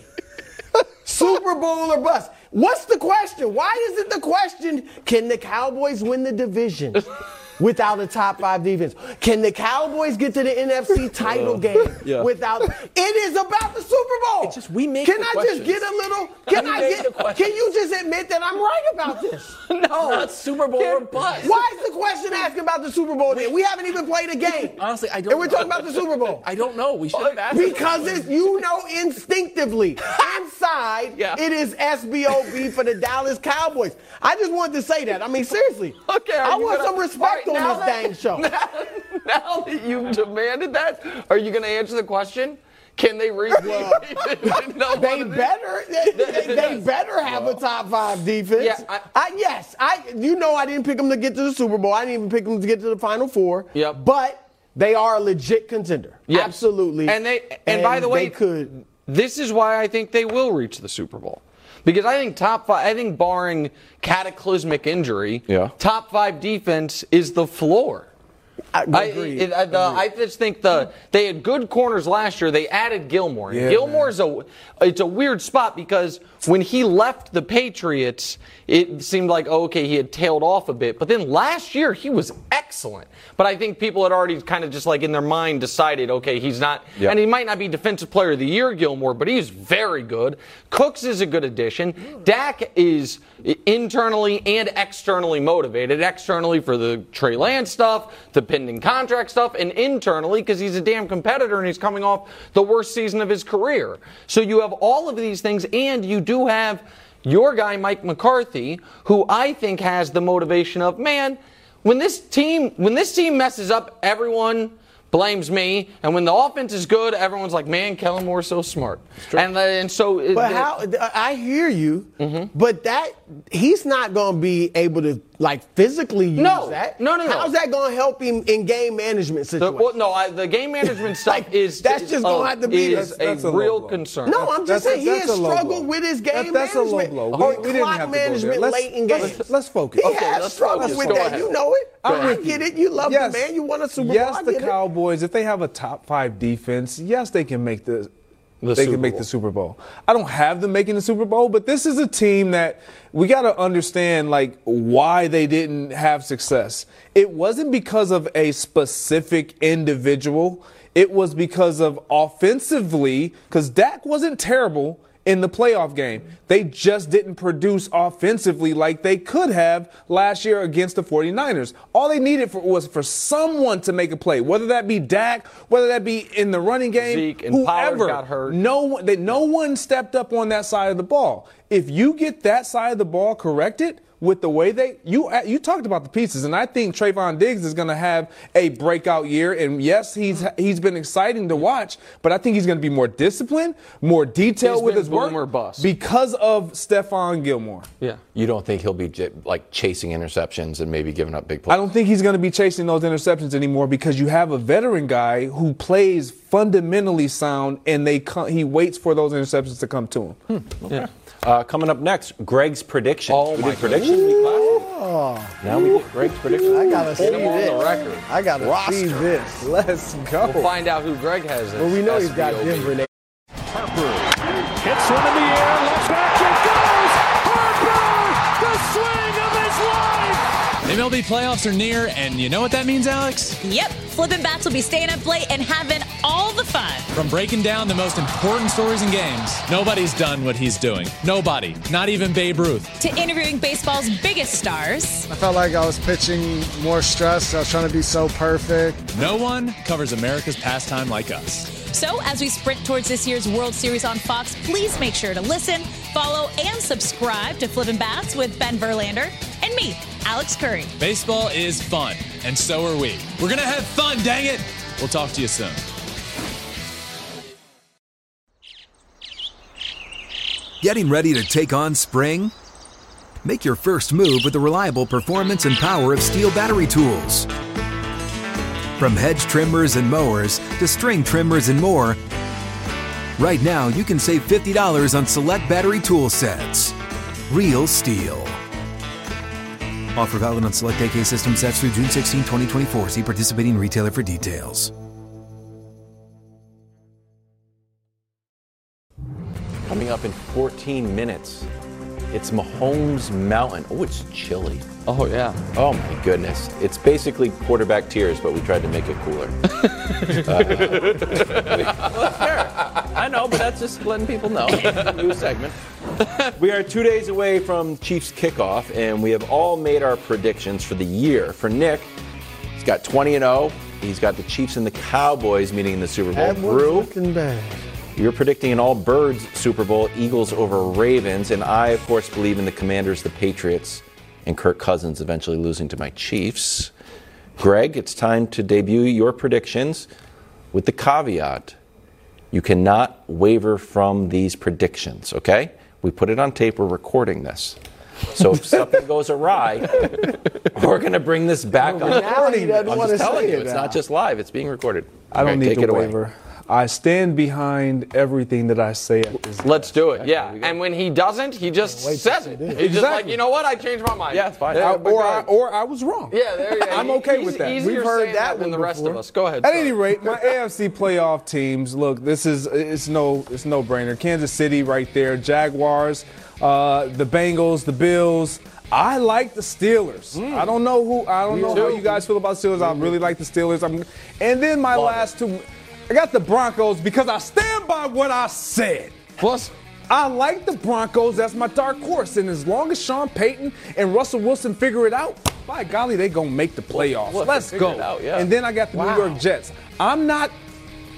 C: *laughs* Super Bowl or bust. What's the question? Why is it the question? Can the Cowboys win the division without a top five defense? Can the Cowboys get to the NFC *laughs* title game *laughs*
B: yeah.
C: without? It is about the Super Bowl.
B: It's just we make
C: Can I
B: questions.
C: just get a little? Can
B: We
C: I get? Can you just admit that I'm right about this? *laughs*
A: No,
B: Not Super Bowl or bust.
C: Why is the question asking about the Super Bowl? Then we haven't even played a game.
B: Honestly, I don't
C: And we're talking about the Super Bowl.
B: I don't know. We should have asked.
C: Because it's, you know instinctively inside
A: Yeah.
C: it is SBOB for the Dallas Cowboys. I just wanted to say that. I mean, seriously.
A: Okay,
C: I want some respect on
A: now
C: this
A: that-
C: dang show. *laughs*
A: Now, that you've demanded that, are you going to answer the question? Can they reach? *laughs* no,
C: They better, they, they- they *laughs* better have a top five defense.
A: Yeah, I-
C: yes, I. You know, I didn't pick them to get to the Super Bowl. I didn't even pick them to get to the Final Four.
A: Yep.
C: But they are a legit contender.
A: Yes.
C: Absolutely.
A: And they and, by the way,
C: they could.
A: This is why I think they will reach the Super Bowl. Because I think top five, I think barring cataclysmic injury,
B: Yeah.
A: top five defense is the floor.
C: I,
A: I, it- I- the- I just think the they had good corners last year. They added Gilmore. And
J: Yeah,
A: Gilmore's a it's a weird spot because when he left the Patriots, it seemed like oh, okay he had tailed off a bit. But then last year he was excellent. But I think people had already kind of just like in their mind decided okay he's not
B: Yeah.
A: and he might not be defensive player of the year Gilmore, but he's very good. Cooks is a good addition. Dak is internally and externally motivated. Externally for the Trey Lance stuff, the pending contract stuff, and internally because he's a damn competitor and he's coming off the worst season of his career. So you have all of these things, and you do have your guy Mike McCarthy, who I think has the motivation of man. When this team when this team messes up, everyone blames me, and when the offense is good, everyone's like, "Man, Kellen Moore's so smart." And uh, and so,
C: But
A: it-
C: how? I hear you,
A: Mm-hmm.
C: but that he's not going to be able to like physically use
A: No.
C: that.
A: No, no, no.
C: How's that going to help him in game management
A: The,
C: situations?
A: well, no, I, the game management *laughs* stuff
C: Like,
A: is
C: that's just gonna
A: uh,
C: have to be-
A: is
J: That's- that's
A: a
J: a
A: real
J: blow.
A: concern.
C: no, I'm just
J: That's a-
C: saying he has struggled
J: blow.
C: with his
J: That-
C: game
J: that's a low
C: management
J: blow. We
C: or
J: didn't- we didn't
C: clock
J: have to go there.
C: management
J: Let's-
C: late in
J: let's-
C: games.
J: let's focus.
C: He
J: Okay,
C: has
A: let's
C: struggled
A: focus.
C: with that.
A: ahead.
C: You know it.
J: I'm
C: I get it. You love
J: yes,
C: the man. You want a Super
J: yes,
C: Bowl. I
J: the. Cowboys, if they have a top five defense, yes, they can make the.
A: The
J: they
A: Super
J: can make
A: Bowl.
J: the Super Bowl. I don't have them making the Super Bowl, but this is a team that we got to understand, like why they didn't have success. It wasn't because of a specific individual. It was because of offensively, because Dak wasn't terrible in the playoff game. They just didn't produce offensively like they could have last year against the 49ers. All they needed for, was for someone to make a play, whether that be Dak, whether that be in the running game, whoever.
A: got hurt.
J: No one, they, no one stepped up on that side of the ball. If you get that side of the ball corrected, with the way they you uh, you talked about the pieces, and I think Trevon Diggs is going to have a breakout year. And yes, he's he's been exciting to watch, but I think he's going to be more disciplined, more detailed
A: He's
J: with his
A: boom
J: work
A: or bust.
J: because of Stephon Gilmore.
A: Yeah.
B: You don't think he'll be j- like chasing interceptions and maybe giving up big plays?
J: I don't think he's going to be chasing those interceptions anymore because you have a veteran guy who plays fundamentally sound, and they co- he waits for those interceptions to come to him. Hmm.
A: Yeah.
B: Uh, coming up next, Greg's predictions.
A: Oh
B: we
A: my
B: did predictions week last week. Now we get Greg's predictions.
C: I gotta see
A: Get him on
C: this.
A: the record.
C: I gotta see this.
J: Let's go.
A: We'll find out who Greg has.
C: Well, we know he's got
A: SBOB.
C: Denver. They-
M: Hits one in the air, looks back, it goes! Harper! The swing of his life!
L: The MLB playoffs are near, and you know what that means, Alex?
N: Yep, Flippin' Bats will be staying up late and having all the fun.
L: From breaking down the most important stories and games, nobody's done what he's doing. Nobody, not even Babe Ruth.
N: To interviewing baseball's biggest stars.
O: I felt like I was pitching more stress. I was trying to be so perfect.
L: No one covers America's pastime like us.
N: So, as we sprint towards this year's World Series on Fox, please make sure to listen, follow, and subscribe to Flippin' Bats with Ben Verlander and me, Alex Curry.
L: Baseball is fun, and so are we. We're gonna have fun, dang it! We'll talk to you soon.
H: Getting ready to take on spring? Make your first move with the reliable performance and power of STIHL battery tools. From hedge trimmers and mowers to string trimmers and more, right now you can save $50 on select battery tool sets. Real STIHL. Offer valid on select AK system sets through June 16, 2024. See participating retailer for details.
B: Coming up in 14 minutes, it's Mahomes Mountain. Oh, it's chilly.
A: Oh yeah.
B: Oh my goodness. It's basically quarterback tears, but we tried to make it cooler. *laughs* Uh, I know, but that's just letting people know. *laughs* New segment. *laughs* We are two days away from Chiefs kickoff, and we have all made our predictions for the year. For Nick, he's got 20 and 0. He's got the Chiefs and the Cowboys meeting in the Super Bowl. Brew,
C: looking bad.
B: you're predicting an all birds Super Bowl, Eagles over Ravens, and I, of course, believe in the Commanders, the Patriots, and Kirk Cousins eventually losing to my Chiefs. Greg, it's time to debut your predictions with the caveat you cannot waver from these predictions, okay? We put it on tape, we're recording this. So if *laughs* something goes awry, we're going to bring this back
C: Well,
B: on.
C: now
B: I'm just telling you,
C: it
B: it's
C: now.
B: not just live, it's being recorded.
J: I don't
B: Okay,
J: need
B: take
J: to
B: it away.
J: Waver. I stand behind everything that I say at this.
A: Let's do it. Yeah. And when he doesn't, he just says it. He's just like, you know what? I changed my mind.
B: Yeah, it's fine.
J: I, or, I, or I was wrong.
A: Yeah, there you go.
J: I'm okay with that. We've heard that
A: than
J: one
A: the rest
J: before.
A: of us. Go ahead.
J: At
A: sorry.
J: any rate, my *laughs* AFC playoff teams. Look, this is it's no it's no brainer. Kansas City right there, Jaguars, uh, the Bengals, the Bills. I like the Steelers. I don't know who I don't know how you guys feel about Steelers. I really like the Steelers. I'm, and then my last two, I got the Broncos because I stand by what I said.
A: Plus,
J: I like the Broncos. That's my dark horse. And as long as Sean Payton and Russell Wilson figure it out, by golly, they gonna make the playoffs.
B: Look,
J: Let's go.
B: out, yeah.
J: And then I got the
A: Wow.
J: New York Jets. I'm not.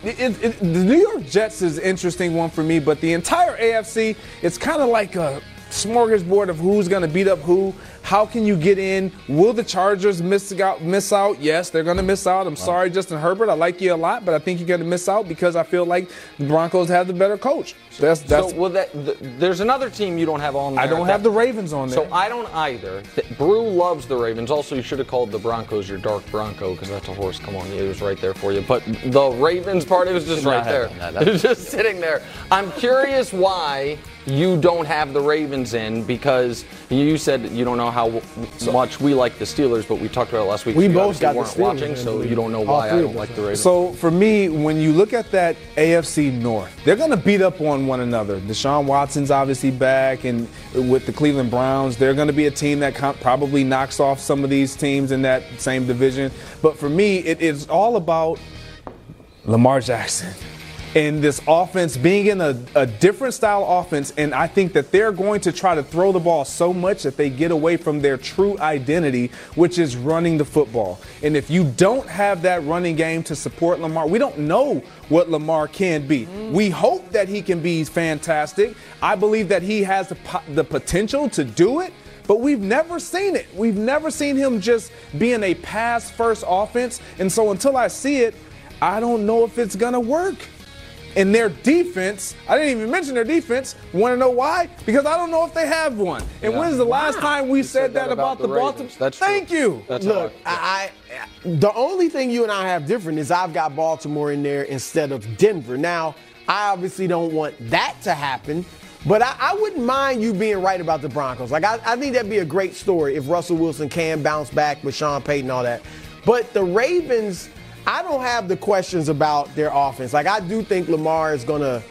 J: It, it, it- the New York Jets is an interesting one for me, but the entire AFC, it's kind of like a smorgasbord of who's going to beat up who. How can you get in? Will the Chargers miss out? Miss out? Yes, they're going to miss out. I'm sorry, Justin Herbert. I like you a lot, but I think you're going to miss out because I feel like the Broncos have the better coach. That's that's.
A: so well, that, th- there's another team you don't have on there.
J: I don't
A: that-
J: have the Ravens on there.
A: So I don't either. Th- Brew loves the Ravens. Also, you should have called the Broncos your dark Bronco because that's a horse. Come on, it was right there for you. But the Ravens part, it was just right there.
B: done. *laughs*
A: It was just sitting there. I'm curious why you don't have the Ravens in because you said you don't know how w- much we like the Steelers, but we talked about it last week.
C: We
A: so you
C: both got the
A: weren't
C: Steelers
A: watching, so you don't know why I don't like the. Ravens.
J: So for me, when you look at that AFC North, they're going to beat up on one another. Deshaun Watson's obviously back, and with the Cleveland Browns, they're going to be a team that probably knocks off some of these teams in that same division. But for me, it is all about Lamar Jackson and this offense being in a, a different style offense. And I think that they're going to try to throw the ball so much that they get away from their true identity, which is running the football. And if you don't have that running game to support Lamar, we don't know what Lamar can be. Mm-hmm. We hope that he can be fantastic. I believe that he has the, po- the potential to do it. But we've never seen it. We've never seen him just being a pass first offense. And so until I see it, I don't know if it's going to work. And their defense, I didn't even mention their defense. Want to know why? Because I don't know if they have one. And when's the last time we said, that, about, the, Baltimore?
A: Ravens. That's true.
J: Thank you.
A: That's
C: Look, I, I the only thing you and I have different is I've got Baltimore in there instead of Denver. Now, I obviously don't want that to happen, but I, I wouldn't mind you being right about the Broncos. Like I, I think that'd be a great story if Russell Wilson can bounce back with Sean Payton and all that. But the Ravens, I don't have the questions about their offense. Like I do think Lamar is gonna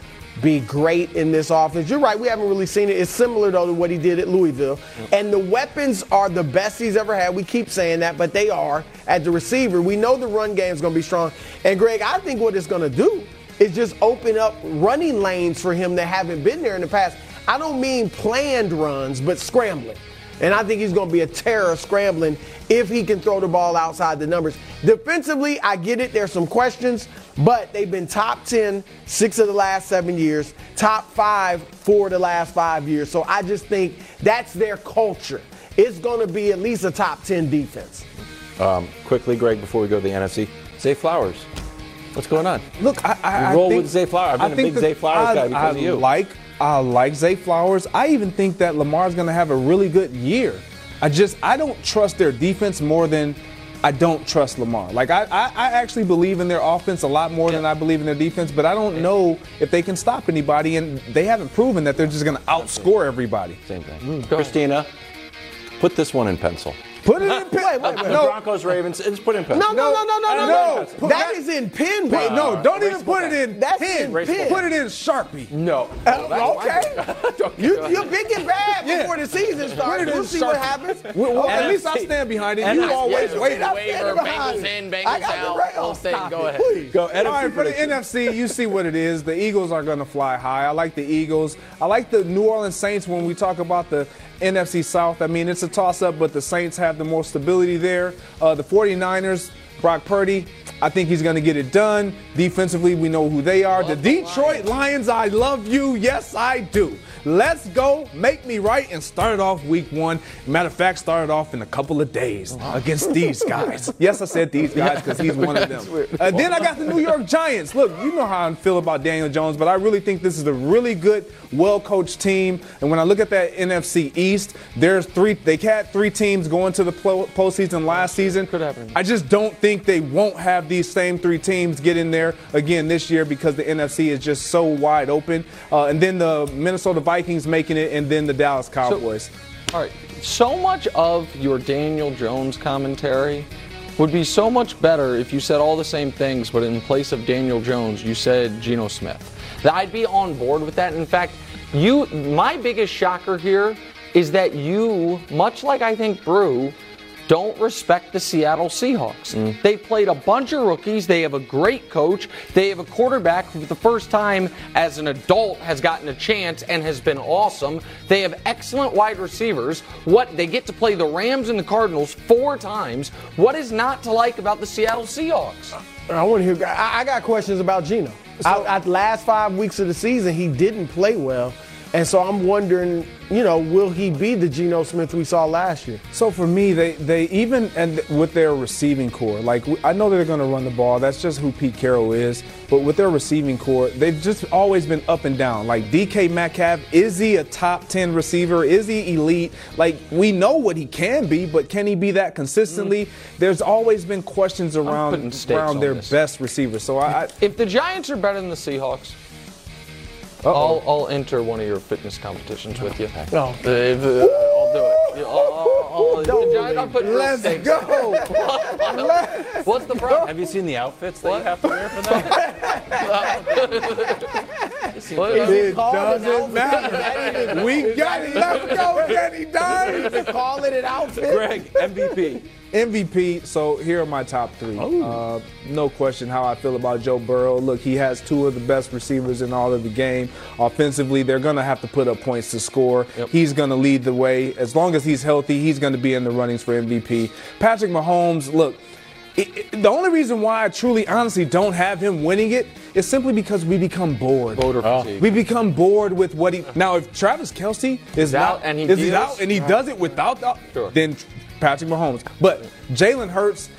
C: be great in this offense. You're right, we haven't really seen it. It's similar though to what he did at Louisville. And the weapons are the best he's ever had. We keep saying that, but they are at the receiver. We know the run game is gonna be strong. And Greg, I think what it's gonna do is just open up running lanes for him that haven't been there in the past. I don't mean planned runs, but scrambling. And I think he's going to be a terror scrambling if he can throw the ball outside the numbers. Defensively, I get it. There's some questions, but they've been top 10 six of the last seven years, top five for the last five years. So I just think that's their culture. It's going to be at least a top 10 defense.
B: Um, quickly, Greg, before we go to the NFC, Zay Flowers. What's going on?
J: Look, I, I,
B: You
J: I
B: roll
J: think-
B: with Zay Flowers. I've been a big
J: that
B: Zay Flowers
J: I,
B: guy because
J: I
B: of you.
J: like I like Zay Flowers. I even think that Lamar's going to have a really good year. I just I don't trust their defense more than I don't trust Lamar. Like I, I, I actually believe in their offense a lot more than I believe in their defense, but I don't know if they can stop anybody, and they haven't proven that they're just going to outscore everybody.
B: Same thing. Mm, Christina, put this one in pencil.
J: Put it in pen.
C: Wait, wait, wait.
B: The Broncos, Ravens. Just put it in pencil.
C: No, no, no, no, no, no,
J: No.
C: no. That is in pen.
J: Wait, no, don't even put it in
C: That's
J: pen.
C: in pen.
J: Put it in Sharpie.
B: No.
C: Uh, okay. *laughs* you, you're big and bad
J: Yeah.
C: before the season
J: Put
C: starts.
J: it
C: We'll see what happens.
J: Well, well, at least I stand behind it.
A: And
J: You
A: I-
J: always
A: yeah,
J: wait.
A: the
J: up.
A: waiver,
C: behind
A: Bengals
C: it.
A: in,
C: I
A: Bengals
C: got the
A: out,
C: rails.
A: whole thing.
C: Stop
A: Go ahead.
C: Please.
B: Go.
J: All right, for the NFC, you see what it is. The Eagles are going to fly high. I like the Eagles. I like the New Orleans Saints when we talk about the NFC South. I mean, it's a toss up, but the Saints have the more stability there. Uh, the 49ers, Brock Purdy, I think he's going to get it done. Defensively, we know who they are. the Detroit Lions, I love you. Yes, I do. Let's go. Make me right and start it off week one. Matter of fact, start it off in a couple of days against these guys. *laughs* yes, I said these guys because he's one of them. Uh, then I got the New York Giants. Look, you know how I feel about Daniel Jones, but I really think this is a really good, well-coached team. And when I look at that NFC East, there's three. They had three teams going to the postseason last season.
A: Could happen.
J: I just don't think they won't have these same three teams get in there again this year because the NFC is just so wide open. Uh, and then the Minnesota Vikings making it, and then the Dallas Cowboys.
A: All right. So much of your Daniel Jones commentary would be so much better if you said all the same things, but in place of Daniel Jones, you said Geno Smith. That I'd be on board with that. In fact, you, my biggest shocker here is that you, much like I think Brew, don't respect the Seattle Seahawks.
B: Mm.
A: They played a bunch of rookies. They have a great coach. They have a quarterback who, for the first time as an adult, has gotten a chance and has been awesome. They have excellent wide receivers. What they get to play the Rams and the Cardinals four times. What is not to like about the Seattle Seahawks?
C: I want to hear. I, I got questions about Geno. I, at the last five weeks of the season, he didn't play well, and so I'm wondering, you know, will he be the Geno Smith we saw last year?
J: So for me, they they even and with their receiving corps, like I know they're going to run the ball. That's just who Pete Carroll is. But with their receiving corps, they've just always been up and down. Like DK Metcalf, is he a top ten receiver? Is he elite? Like we know what he can be, but can he be that consistently? Mm. There's always been questions around around their
A: this.
J: best receivers. So I, I
A: If the Giants are better than the Seahawks, I'll, I'll enter one of your fitness competitions with you.
C: No.
A: If, uh, I'll do it. Yeah, I'll- I'll- I'll- I'm putting
J: Let's
A: stakes.
J: go. *laughs*
A: What's the problem?
B: Have you seen the outfits that you have to wear for that? *laughs*
A: What-
J: it
C: Call it an
J: doesn't matter. we got it. Let's go, Danny Dimes.
C: Call it an outfit.
B: Greg, MVP.
J: MVP. So here are my top three. Uh, no question how I feel about Joe Burrow. Look, he has two of the best receivers in all of the game. Offensively, they're going to have to put up points to score. He's going to lead the way. As long as he's healthy, he's going to be in the runnings for MVP. Patrick Mahomes, look. it- it- the only reason why I truly, honestly don't have him winning it is simply because we become bored.
A: Voter fatigue.
J: We become bored with what he. Now, if Travis Kelce is
A: out
J: not,
A: and he
J: is he's
A: deals?
J: out and he does it without the,
A: Sure.
J: then Patrick Mahomes. But Jalen Hurts,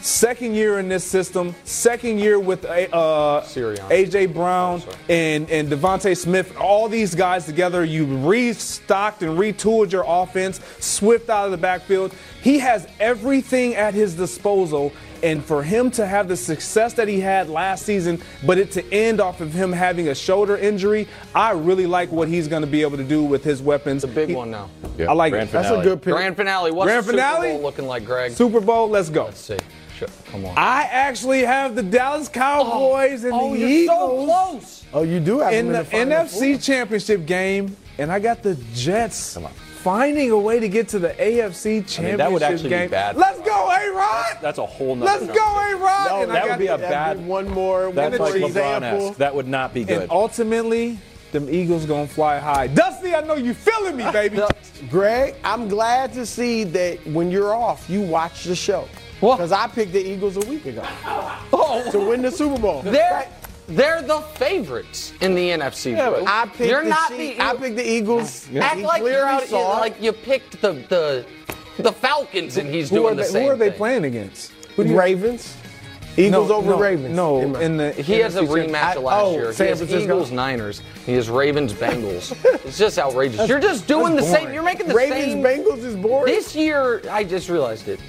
J: second year in this system, second year with uh, AJ Brown and and DeVonta Smith, all these guys together. You restocked and retooled your offense. Swift out of the backfield. He has everything at his disposal. And for him to have the success that he had last season, but it to end off of him having a shoulder injury, I really like what he's going to be able to do with his weapons.
A: It's a big
J: He-
A: one now. Yeah.
J: I like
B: Grand
J: it.
C: That's a good pick.
A: Grand finale. What's
J: Grand
A: the Super
J: finale?
A: Bowl looking like, Greg?
J: Super Bowl, let's go.
A: Let's see. Sure. Come on.
J: I actually have the Dallas Cowboys and
A: oh,
J: the oh,
A: you're
J: Eagles
A: so close.
C: Oh, you do have
J: in
C: him
J: the,
C: in the Final
J: NFC
C: Four.
J: Championship game, and I got the Jets finding a way to get to the AFC Championship
B: mean, that would actually be bad.
J: Let's go, A Rod!
B: That's a whole nother
J: Let's go, A Rod!
C: No,
J: and I
B: that would be a bad-
C: be one more,
B: That's
C: more
B: like
C: example.
B: LeBron-esque. That would not be good.
J: And ultimately, them Eagles gonna fly high. Dusty, I know you feeling me, baby. *laughs*
C: Greg, I'm glad to see that when you're off, you watch the show. Because I picked the Eagles a week ago *laughs*
A: Oh,
C: to win the Super Bowl.
A: they're they're the favorites in the NFC.
C: Yeah,
A: Brew.
C: but I picked
A: You're
C: the
A: not
C: Chiefs-
A: the.
C: I picked the Eagles.
A: Act like you're out,
C: saw
A: like you picked the the the Falcons and he's
J: who
A: doing
J: are
A: the
J: they,
A: same
J: who are they
A: thing.
J: playing against? Who do you-
C: Ravens. Eagles
J: no,
C: over
J: no,
C: Ravens.
J: No,
C: In
J: the
A: He has a rematch
C: I-
A: last
C: oh,
A: year. He
C: San
A: has
C: Francisco?
A: Eagles, Niners. He has Ravens, Bengals. *laughs* it's just outrageous. you're just doing the
J: that's
A: same. You're making the
C: Ravens
A: same.
C: Bengals is boring.
A: This year, I just realized it.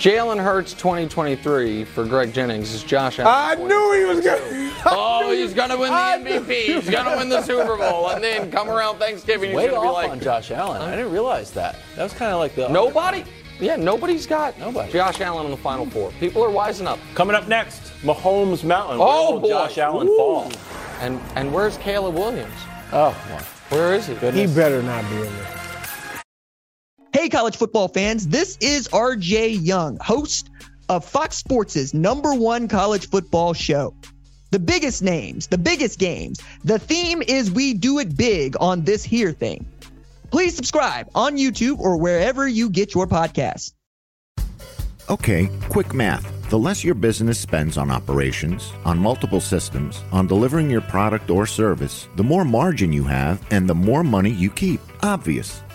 A: Jalen Hurts 2023 for Greg Jennings is Josh Allen.
J: I knew he was gonna. *laughs*
A: Oh, he's gonna win the MVP. He's gonna win the Super Bowl, *laughs* and then come around Thanksgiving, he's
B: Way
A: gonna be
B: off
A: like,
B: on Josh Allen. I didn't realize that. That was kind of like the
A: nobody. Yeah, nobody's got
B: Nobody.
A: Josh Allen in the Final Four. People are wising up.
B: Coming up next, Mahomes Mountain.
A: Oh,
B: will
A: boy.
B: Josh Allen
A: Ooh.
B: fall.
A: And and where's Caleb Williams?
B: Oh, boy.
A: Where is he?
C: he better not be in there.
P: Hey, college football fans, this is RJ Young, host of Fox Sports' number one college football show. The biggest names, the biggest games. The theme is we do it big on this here thing. Please subscribe on YouTube or wherever you get your podcasts.
Q: Okay, quick math. The less your business spends on operations, on multiple systems, on delivering your product or service, the more margin you have and the more money you keep. Obvious.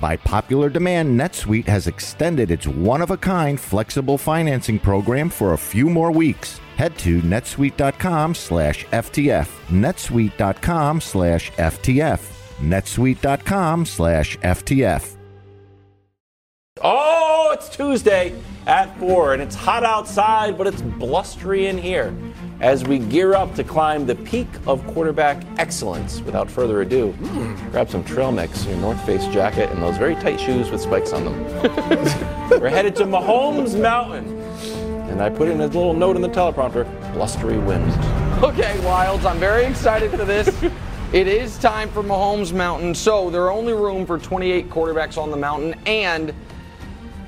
Q: By popular demand, NetSuite has extended its one of a kind flexible financing program for a few more weeks. Head to netsuite.com slash FTF. netsuite.com slash FTF. netsuite.com slash FTF.
B: Oh, it's Tuesday at 4, and it's hot outside, but it's blustery in here as we gear up to climb the peak of quarterback excellence. Without further ado, grab some trail mix, your North Face jacket, and those very tight shoes with spikes on them. *laughs* We're headed to Mahomes Mountain. And I put in a little note in the teleprompter blustery winds.
A: Okay, Wildes, I'm very excited for this. *laughs* it is time for Mahomes Mountain. So there are only room for 28 quarterbacks on the mountain, and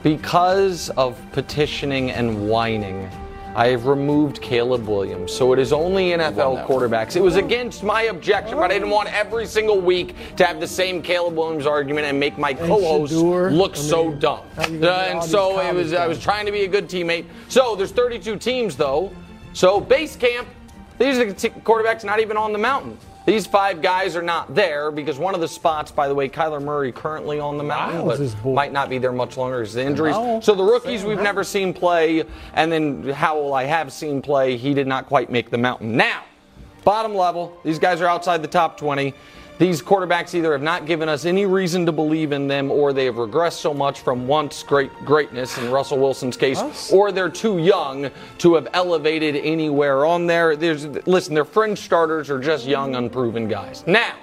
A: because of petitioning and whining, I have removed Caleb Williams. So it is only NFL quarterbacks. It was against my objection, but I didn't want every single week to have the same Caleb Williams argument and make my co-host
C: Shador,
A: look
C: I
A: so dumb. Uh,
C: gonna get all
A: and so it was. I was trying to be a good teammate. So there's 32 teams though. So base camp. These are the t- quarterbacks not even on the mountain. These five guys are not there because one of the spots, by the way, Kyler Murray currently on the mountain,
C: Miles
A: but might not be there much longer because of injuries.
C: No.
A: So the rookies we've never seen play, and then Howell I have seen play. He did not quite make the mountain. Now, bottom level, these guys are outside the top 20. These quarterbacks either have not given us any reason to believe in them, or they have regressed so much from once great greatness in Russell Wilson's case, or they're too young to have elevated anywhere on there. There's listen, their fringe starters are just young, unproven guys. Now,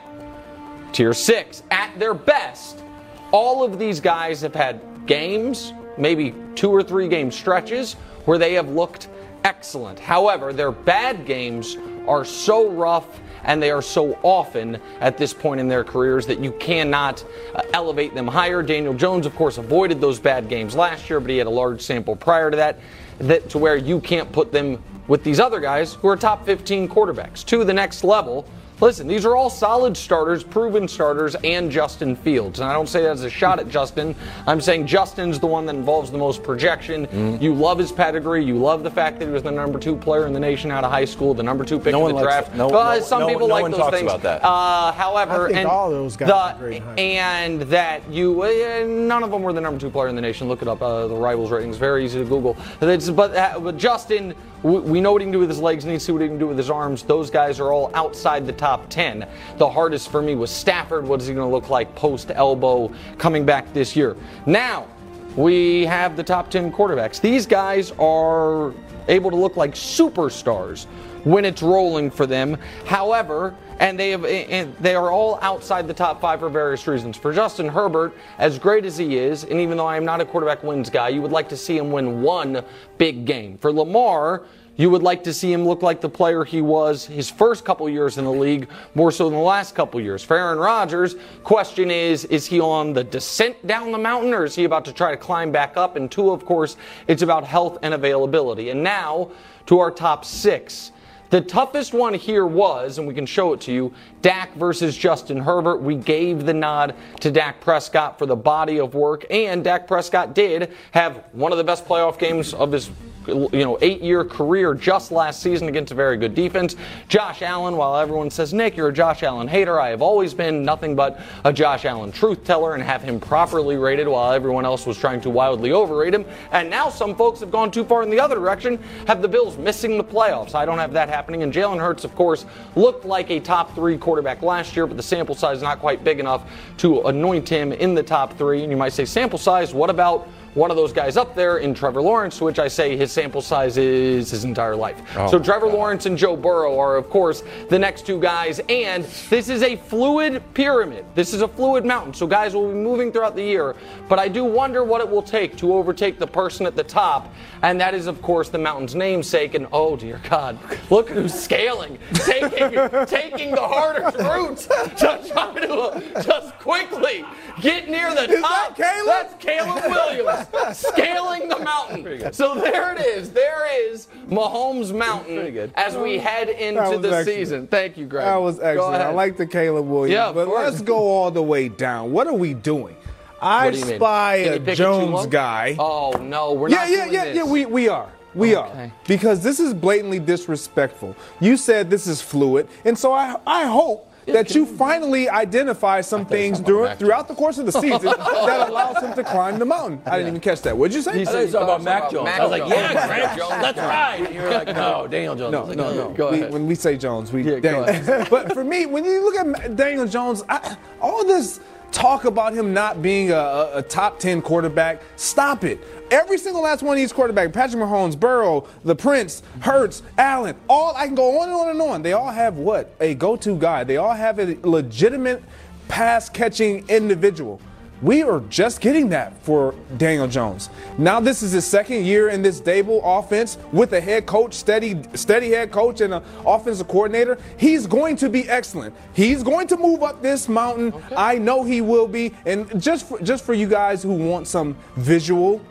A: Tier six, at their best, all of these guys have had games, maybe two or three game stretches, where they have looked excellent. However, their bad games are so rough and they are so often at this point in their careers that you cannot uh, elevate them higher. Daniel Jones, of course, avoided those bad games last year, but he had a large sample prior to that, that to where you can't put them with these other guys who are top 15 quarterbacks to the next level. Listen, these are all solid starters, proven starters, and Justin Fields. And I don't say that as a shot at Justin. I'm saying Justin's the one that involves the most projection.
B: Mm-hmm.
A: You love his pedigree. You love the fact that he was the number two player in the nation out of high school, the number two pick
B: No
A: in the draft.
B: no-
A: Uh,
B: no-
A: some
B: no-
A: people
B: no
A: like
B: one
A: those
B: talks
A: things.
B: about that.
A: Uh, however, and
C: all those guys
A: the-
C: are great
A: and that you uh, none of them were the number two player in the nation. Look it up. Uh, the rivals ratings very easy to Google. But, uh, but Justin, we, know what he can do with his legs. Need to see what he can do with his arms. Those guys are all outside the top ten. The hardest for me was Stafford. What is he going to look like post elbow coming back this year? Now we have the top 10 quarterbacks. These guys are able to look like superstars when it's rolling for them. However, and they have and they are all outside the top 5 for various reasons. For Justin Herbert, as great as he is, and even though I am not a quarterback wins guy, you would like to see him win one big game. For Lamar, you would like to see him look like the player he was his first couple years in the league, more so than the last couple years. For Aaron Rodgers, question is, is he on the descent down the mountain or is he about to try to climb back up? And two, of course, it's about health and availability. And now to our top six. The toughest one here was, and we can show it to you, Dak versus Justin Herbert. We gave the nod to Dak Prescott for the body of work, and Dak Prescott did have one of the best playoff games of his you know, eight-year career just last season against a very good defense. Josh Allen, while everyone says, Nick, you're a Josh Allen hater, I have always been nothing but a Josh Allen truth teller and have him properly rated while everyone else was trying to wildly overrate him. And now some folks have gone too far in the other direction, have the Bills missing the playoffs. I don't have that happening. And Jalen Hurts, of course, looked like a top three quarterback last year, but the sample size is not quite big enough to anoint him in the top three. And you might say, sample size, what about one of those guys up there in Trevor Lawrence, which I say his sample size is his entire life.
E: Oh,
A: so Trevor Lawrence and Joe Burrow are, of course, the next two guys. And this is a fluid pyramid. This is a fluid mountain. So guys will be moving throughout the year. But I do wonder what it will take to overtake the person at the top. And that is, of course, the mountain's namesake. And oh, dear God, look who's scaling, taking, *laughs* taking the harder route *laughs* to try to just quickly get near the
C: Is
A: top.
C: that Caleb?
A: That's Caleb Williams *laughs* scaling the mountain. So there it is. There is Mahomes Mountain as we head into the
J: excellent.
A: season. Thank you, Greg.
J: That was excellent. I like the Caleb Williams.
A: Yeah,
J: but
A: course.
J: let's go all the way down. What are we doing? I
A: do
J: spy
A: Can you
J: a
A: pick it too low?
J: Jones guy.
A: Oh no, we're
J: yeah,
A: not
J: yeah,
A: doing
J: yeah,
A: this.
J: yeah. We we are. We are because this is blatantly disrespectful. You said this is fluid, and so I I hope that you finally identify some things during, throughout the course of the season *laughs* that allows him to climb the mountain. I didn't even catch that. What'd you say?
B: He said he's talking about Mac Jones. I was like, yeah,
A: Mac
B: Greg,
A: Jones.
B: let's ride. And you were like, *laughs* no, oh, Daniel Jones.
J: No,
B: was like,
J: no,
B: oh,
J: no.
B: Go
J: We-
B: ahead.
J: when we say Jones, we
A: go
J: Daniel. *laughs* but for me, when you look at Daniel Jones, I, all this talk about him not being a, a, a top 10 quarterback, stop it. Every single last one of these quarterbacks, Patrick Mahomes, Burrow, the Prince, Hurts, Allen, all I can go on and on and on. They all have what? A go-to guy. They all have a legitimate pass catching individual. We are just getting that for Daniel Jones. Now this is his second year in this Daboll offense with a head coach, steady, steady head coach, and an offensive coordinator. He's going to be excellent. He's going to move up this mountain. I know he will be. And just for, just for you guys who want some visual,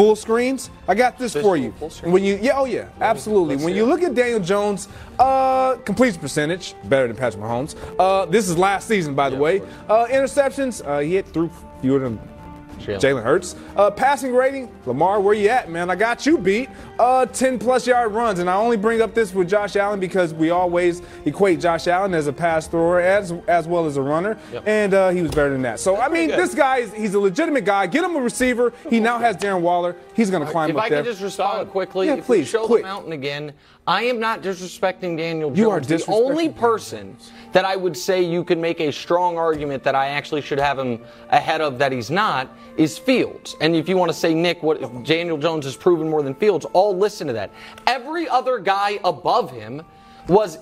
J: full screens, I got this for you. When you, yeah, oh yeah, absolutely. When you look at Daniel Jones, uh, completion percentage better than Patrick Mahomes. Uh, this is last season, by the way. Uh, interceptions, uh, he hit through fewer than Jalen Hurts. Uh, passing rating, Lamar, where you at, man? I got you beat. Uh, 10 plus yard runs, and I only bring up this with Josh Allen because we always equate Josh Allen as a pass thrower as as well as a runner, and uh, he was better than that. So I mean, this guy is he's a legitimate guy. Get him a receiver. He now has Darren Waller. He's going to climb up.
A: if
J: up
A: I
J: there.
A: could just respond quickly,
J: Yeah,
A: if
J: please,
A: show
J: quick.
A: the mountain again, I am not disrespecting Daniel Jones.
J: You are disrespecting
A: the
J: only
A: person that I would say you can make a strong argument that I actually should have him ahead of that he's not is Fields. And if you want to say Nick, what if Daniel Jones has proven more than Fields, all listen to that. Every other guy above him was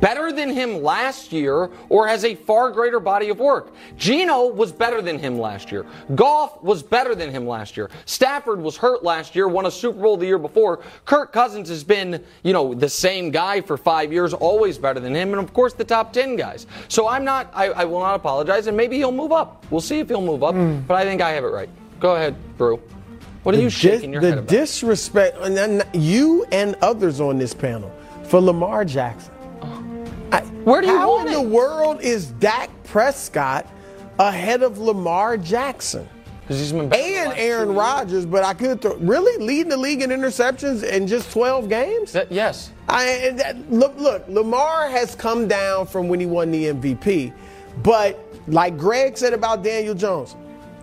A: better than him last year or has a far greater body of work. Geno was better than him last year. Goff was better than him last year. Stafford was hurt last year, won a Super Bowl the year before. Kirk Cousins has been, you know, the same guy for five years, always better than him, and of course the top 10 guys. So I'm not, I, I will not apologize, and maybe he'll move up. We'll see if he'll move up, hmm. but I think I have it right. Go ahead, Brew. What are you
C: dis-
A: shaking your
C: the
A: head about?
C: disrespect, and then you and others on this panel for Lamar Jackson. I-
A: Where do you
C: How
A: want
C: in
A: it?
C: the world is Dak Prescott ahead of Lamar Jackson?
A: Because he's been better
C: And Aaron
A: two
C: Rodgers, but I could throw, really leading the league in interceptions in just 12 games.
A: That- yes.
C: I, and that, look, look, Lamar has come down from when he won the MVP, but like Greg said about Daniel Jones,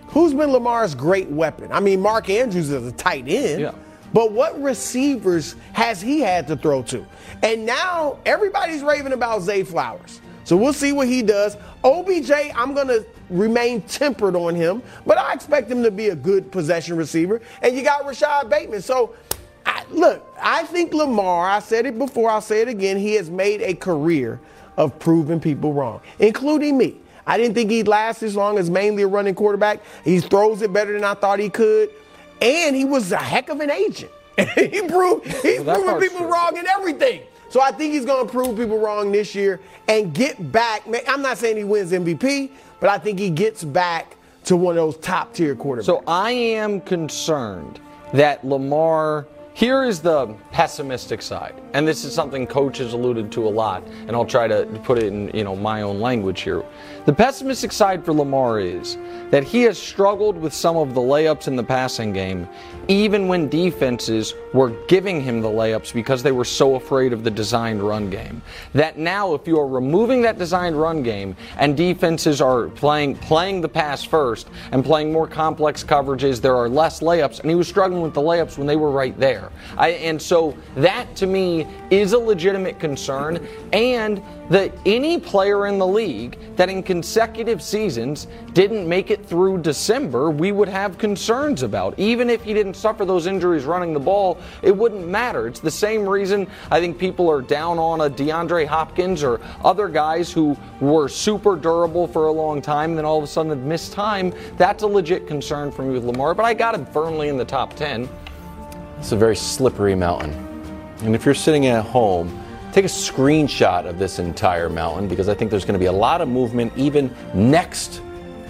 C: who's been Lamar's great weapon? I mean, Mark Andrews is a tight end,
A: Yeah.
C: But what receivers has he had to throw to? And now everybody's raving about Zay Flowers. So we'll see what he does. OBJ, I'm going to remain tempered on him, but I expect him to be a good possession receiver. And you got Rashod Bateman. So I, look, I think Lamar, I said it before, I'll say it again, he has made a career of proving people wrong, including me. I didn't think he'd last as long as mainly a running quarterback. He throws it better than I thought he could. And he was a heck of an agent. *laughs* he proved he's
A: Well,
C: proving people
A: true.
C: wrong in everything. So I think he's going to prove people wrong this year and get back. I'm not saying he wins MVP, but I think he gets back to one of those top tier quarterbacks.
A: So I am concerned that Lamar. Here is the pessimistic side, and this is something coaches alluded to a lot, and I'll try to put it in you know my own language here. The pessimistic side for Lamar is that he has struggled with some of the layups in the passing game, even when defenses were giving him the layups because they were so afraid of the designed run game. That now, if you are removing that designed run game and defenses are playing playing the pass first and playing more complex coverages, there are less layups, and he was struggling with the layups when they were right there. I, and so that to me is a legitimate concern. And that any player in the league that in consecutive seasons didn't make it through December, we would have concerns about. Even if he didn't suffer those injuries running the ball, it wouldn't matter. It's the same reason I think people are down on a DeAndre Hopkins or other guys who were super durable for a long time, and then all of a sudden have missed time. That's a legit concern for me with Lamar, but I got him firmly in the top 10.
B: It's a very slippery mountain. And if you're sitting at home, take a screenshot of this entire mountain because I think there's going to be a lot of movement even next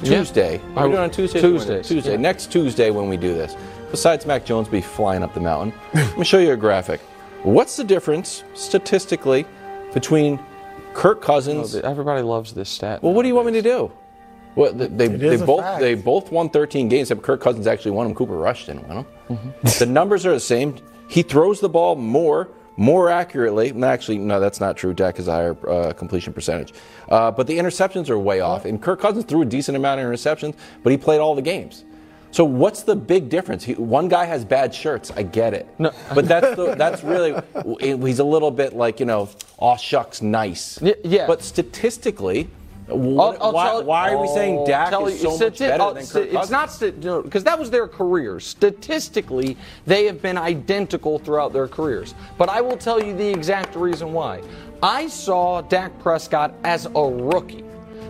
A: Yeah.
B: Tuesday. Are we doing on Tuesday?
A: Tuesdays,
B: Tuesday.
A: yeah.
B: Next Tuesday when we do this. Besides Mac Jones be flying up the mountain, *laughs* let me show you a graphic. What's the difference statistically between Kirk Cousins?
A: everybody loves this stat.
B: Well, what do you want me to do? Well, they, they, they both
A: fact.
B: they both won 13 games. Except Kirk Cousins actually won them. Cooper Rush didn't win them.
A: Mm-hmm.
B: the numbers are the same. He throws the ball more, more accurately. Actually, no, that's not true. Dak has a higher uh, completion percentage, uh, but the interceptions are way off. And Kirk Cousins threw a decent amount of interceptions, but he played all the games. So what's the big difference? He, one guy has bad shirts. I get it. No. But that's the, that's really he's a little bit like you know, aw shucks, nice.
A: yeah.
B: But statistically, what, why, why are we saying Dak is
A: you-
B: so much better
A: oh,
B: than Kirk Cousins?
A: It's not sta- no, because that was their career. Statistically, they have been identical throughout their careers. But I will tell you the exact reason why. I saw Dak Prescott as a rookie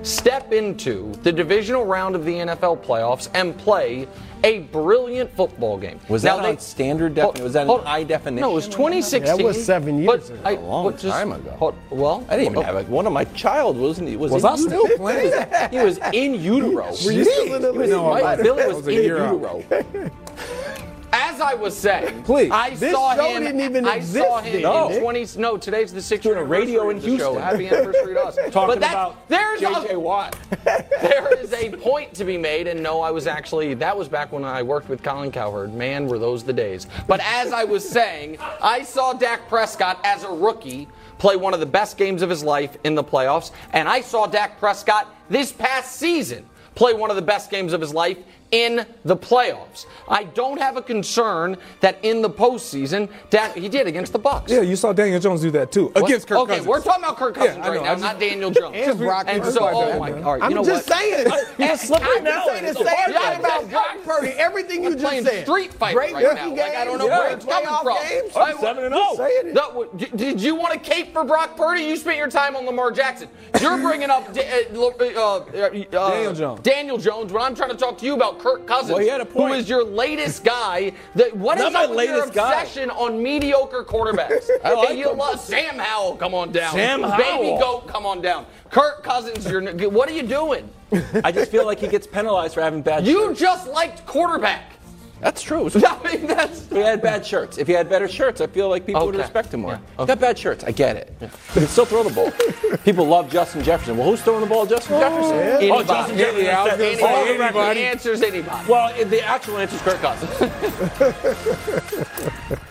A: step into the divisional round of the NFL playoffs and play a brilliant football game.
B: Was
A: Now,
B: that
A: they-
B: on standard def-
A: Hold-
B: was that in
A: hold-
B: high definition?
A: No, it was
B: when
A: 2016.
B: That was seven
A: years
B: ago.
A: I,
B: A long
A: but just-
B: time ago.
A: hold- well,
B: I didn't even
A: oh,
B: have it. One of my child wasn't. He was,
A: Was
B: in
A: I still
B: utero.
A: playing? *laughs*
B: He was in utero.
A: Were you still in the
B: He was-
A: league?
B: my
A: No,
B: Billy was,
A: was
B: in *laughs* utero.
A: As I was saying,
B: Please.
A: I
B: This
A: saw
B: show
A: him.
B: didn't even
A: I
B: exist
A: saw him
B: then.
A: in 20. No, today's the sixth
B: Doing a radio
A: anniversary
B: in
A: of the show. Happy anniversary to us. *laughs*
B: Talking
A: but that's,
B: about
A: there's
B: J.J.
A: a,
B: Watt. *laughs*
A: there is a point to be made, and no, I was actually that was back when I worked with Colin Cowherd. Man, were those the days! But as I was saying, I saw Dak Prescott as a rookie play one of the best games of his life in the playoffs, and I saw Dak Prescott this past season play one of the best games of his life in the playoffs. I don't have a concern that in the postseason, Dak he did against the Bucs.
J: Yeah, you saw Daniel Jones do that too
A: What?
J: against Kirk Cousins.
A: okay,
J: Cousins.
A: we're talking about Kirk Cousins
J: Yeah,
A: right now,
J: just-
A: not Daniel Jones.
J: And Brock
A: and so, oh
J: Purdy.
A: my, all right,
C: I'm
A: you know
C: just
A: what?
C: saying.
A: And
C: He's slippery
A: I can
C: now.
A: say the same thing
C: yeah,
A: about
C: Brock Purdy. Everything you
A: I'm
C: just said.
A: Street
C: Great
A: right now.
C: rookie
A: Like, I don't know
C: games,
A: where it's coming from.
C: games.
A: I-
B: seven and
C: Just
B: oh.
C: saying
A: did- you want to cape for Brock Purdy? You spent your time on Lamar Jackson. You're bringing up uh, uh, uh,
J: Daniel Jones.
A: Daniel Jones. When I'm trying to talk to you about Kirk Cousins,
B: Well, he had a point.
A: who is your latest guy. That what is
B: my
A: up with your
B: latest guy.
A: obsession on mediocre quarterbacks? *laughs*
B: I like
A: you love Sam Howell. Come on down.
B: Sam
A: Baby goat. Come on down. Kirk Cousins. You're. What are you doing? *laughs*
B: I just feel like he gets penalized for having bad.
A: You
B: shirts.
A: just liked quarterback.
B: That's true. *laughs*
A: I mean, that's.
B: He had bad shirts, if he had better shirts, I feel like people would respect him more.
A: Yeah.
B: Got bad shirts, I get it. But he still throw the ball. *laughs* people love Justin Jefferson. Well, who's throwing the ball? Justin oh, Jefferson.
A: Anybody.
B: Oh, Justin Jefferson.
J: Yeah, I was gonna
B: Anybody.
J: Anybody.
A: The answer's anybody.
B: Well, the actual answer is Kirk Cousins. *laughs*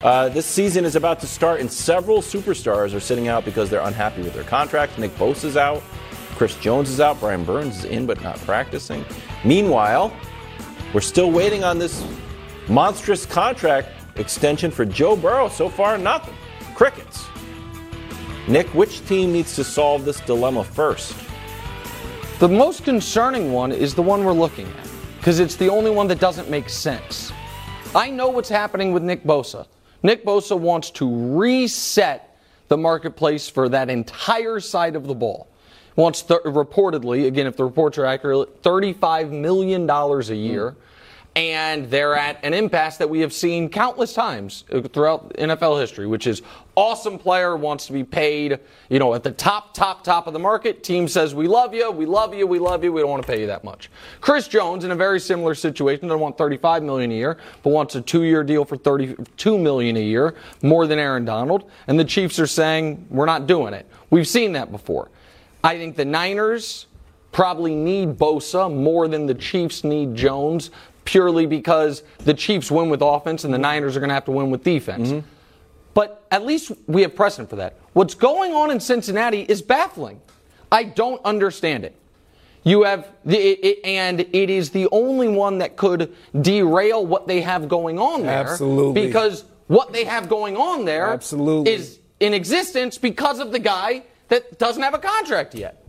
B: Uh, this season is about to start, and several superstars are sitting out because they're unhappy with their contracts. Nick Bosa's out, Chris Jones is out, Brian Burns is in but not practicing. Meanwhile, we're still waiting on this monstrous contract extension for Joe Burrow. So far, nothing. Crickets. Nick, which team needs to solve this dilemma first?
A: The most concerning one is the one we're looking at because it's the only one that doesn't make sense. I know what's happening with Nick Bosa. Nick Bosa wants to reset the marketplace for that entire side of the ball. Wants th- reportedly, again, if the reports are accurate, $35 million a year. And they're at an impasse that we have seen countless times uh, throughout NFL history, which is awesome player wants to be paid, you know, at the top, top, top of the market. Team says, we love you, we love you, we love you, we don't want to pay you that much. Chris Jones in a very similar situation, doesn't want 35 million a year, but wants a two-year deal for 32 million a year, more than Aaron Donald. And the Chiefs are saying, we're not doing it. We've seen that before. I think the Niners probably need Bosa more than the Chiefs need Jones purely because the Chiefs win with offense and the Niners are going to have to win with defense.
E: Mm-hmm.
A: But at least we have precedent for that. What's going on in Cincinnati is baffling. I don't understand it. You have the, it, it, and it is the only one that could derail what they have going on there.
J: Absolutely.
A: Because what they have going on there
J: Absolutely.
A: is in existence because of the guy that doesn't have a contract yet.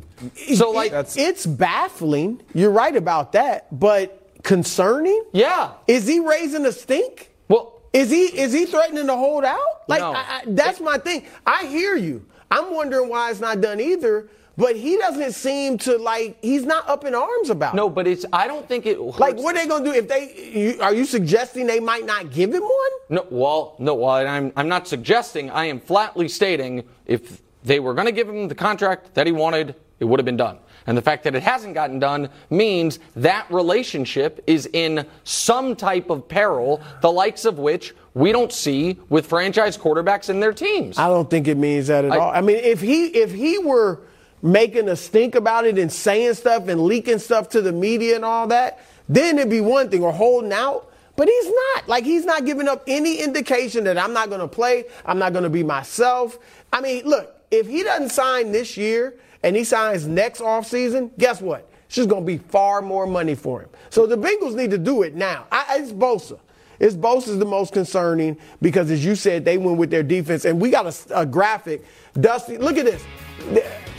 A: So like
C: It- it's baffling. You're right about that, but concerning?
A: Yeah.
C: Is he raising a stink?
A: Well,
C: is he is he threatening to hold out? Like
A: No.
C: I, I, that's my thing. I hear you. I'm wondering why it's not done either. But he doesn't seem to like. He's not up in arms about.
A: No, but it's. I don't think it.
C: Like, what are they gonna do if they? You, are you suggesting they might not give him one?
A: No, well, no, well, I'm, I'm not suggesting. I am flatly stating if they were going to give him the contract that he wanted, it would have been done. And the fact that it hasn't gotten done means that relationship is in some type of peril, the likes of which we don't see with franchise quarterbacks and their teams.
C: I don't think it means that at
A: I-
C: all. I mean, if he if he were making a stink about it and saying stuff and leaking stuff to the media and all that, then it'd be one thing or holding out. But he's not. Like he's not giving up any indication that I'm not going to play. I'm not going to be myself. I mean, look, if he doesn't sign this year and he signs next offseason, guess what? It's just going to be far more money for him. So the Bengals need to do it now. I, it's Bosa. It's Bosa's the most concerning because, as you said, they went with their defense. And we got a, a graphic. Dusty, look at this.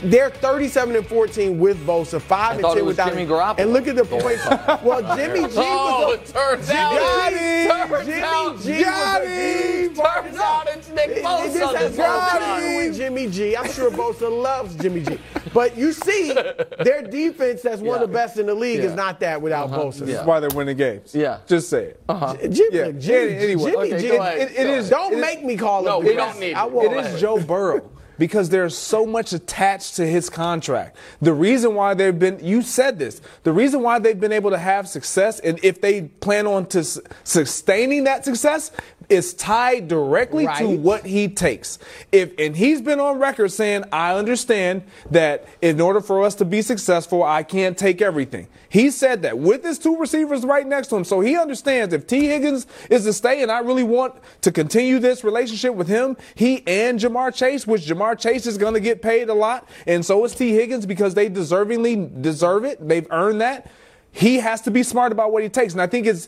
C: They're 37 and 14 with Bosa, 5
A: I
C: and
A: thought
C: 10
A: it was
C: without
A: Jimmy
C: him.
A: Garoppolo.
C: And look at the points. well, Jimmy *laughs* G
A: Oh,
C: was a,
A: it turns
C: Jimmy,
A: out-
C: Jimmy,
A: turns out-
C: G
A: Got
C: was a
A: him.
C: deep part-
A: Turns out it's Nick
C: It-
A: Bosa
C: This has
A: this
C: nothing
A: whole
C: to
A: time.
C: do with Jimmy G. I'm sure Bosa loves Jimmy G. But you see, their defense, that's one of the best in the league, is not that without
A: Uh-huh.
C: Bosa.
J: This is why they're winning games.
A: Yeah.
J: Just say it.
A: Uh-huh.
C: J- Jimmy,
J: Yeah.
C: Jimmy,
J: Anyway,
C: Jimmy
A: Okay,
C: G.
A: go ahead.
J: It- it
A: Go
J: is-
C: Don't
J: it is-
C: make me call
A: No,
C: him.
A: we don't need
C: I won't.
J: It is Joe Burrow because there's so much attached to his contract. The reason why they've been, you said this, the reason why they've been able to have success, and if they plan on to sustaining that success, is tied directly to what he takes. If and he's been on record saying, "I understand that in order for us to be successful, I can't take everything." He said that with his two receivers right next to him, so he understands if Tee Higgins is to stay, and I really want to continue this relationship with him, he and Ja'Marr Chase, which Ja'Marr Chase is going to get paid a lot, and so is Tee Higgins because they deservingly deserve it. They've earned that. He has to be smart about what he takes, and I think it's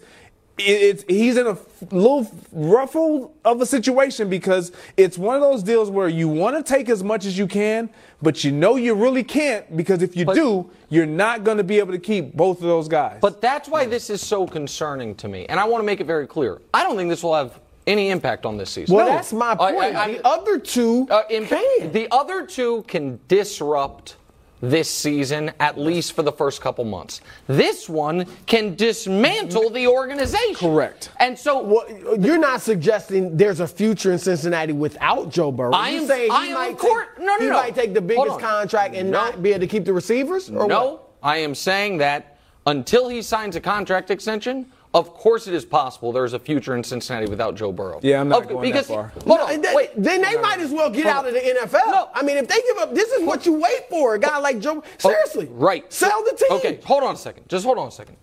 J: it's he's in a little ruffle of a situation because it's one of those deals where you want to take as much as you can, but you know you really can't because if you do, you're not going to be able to keep both of those guys.
A: But that's why this is so concerning to me. And I want to make it very clear. I don't think this will have any impact on this season.
C: Well, that's my
A: I-
C: point.
A: I- I-
C: the other two
A: Uh, in-
C: can.
A: The other two can disrupt this season, at least for the first couple months. This one can dismantle the organization.
J: Correct.
A: And so,
C: Well, you're not suggesting there's a future in Cincinnati without Joe Burrow.
A: I
C: you
A: am-
C: saying he
A: I am
C: might
A: of course-
C: take,
A: no, no,
C: he
A: no.
C: might take the biggest contract and
A: No.
C: not be able to keep the receivers? Or
A: no,
C: what?
A: I am saying that until he signs a contract extension, of course it is possible there's a future in Cincinnati without Joe Burrow.
J: Yeah, I'm not
A: Of-
J: going
A: because,
J: that far.
A: Hold
C: No,
A: on,
C: then,
A: wait.
C: then they might as well get out of the NFL.
A: No.
C: I mean, if they give up, this is what you wait for. A guy oh. like Joe. Oh, seriously.
A: Oh, right.
C: Sell the team.
A: Okay, hold on a second. Just hold on a second.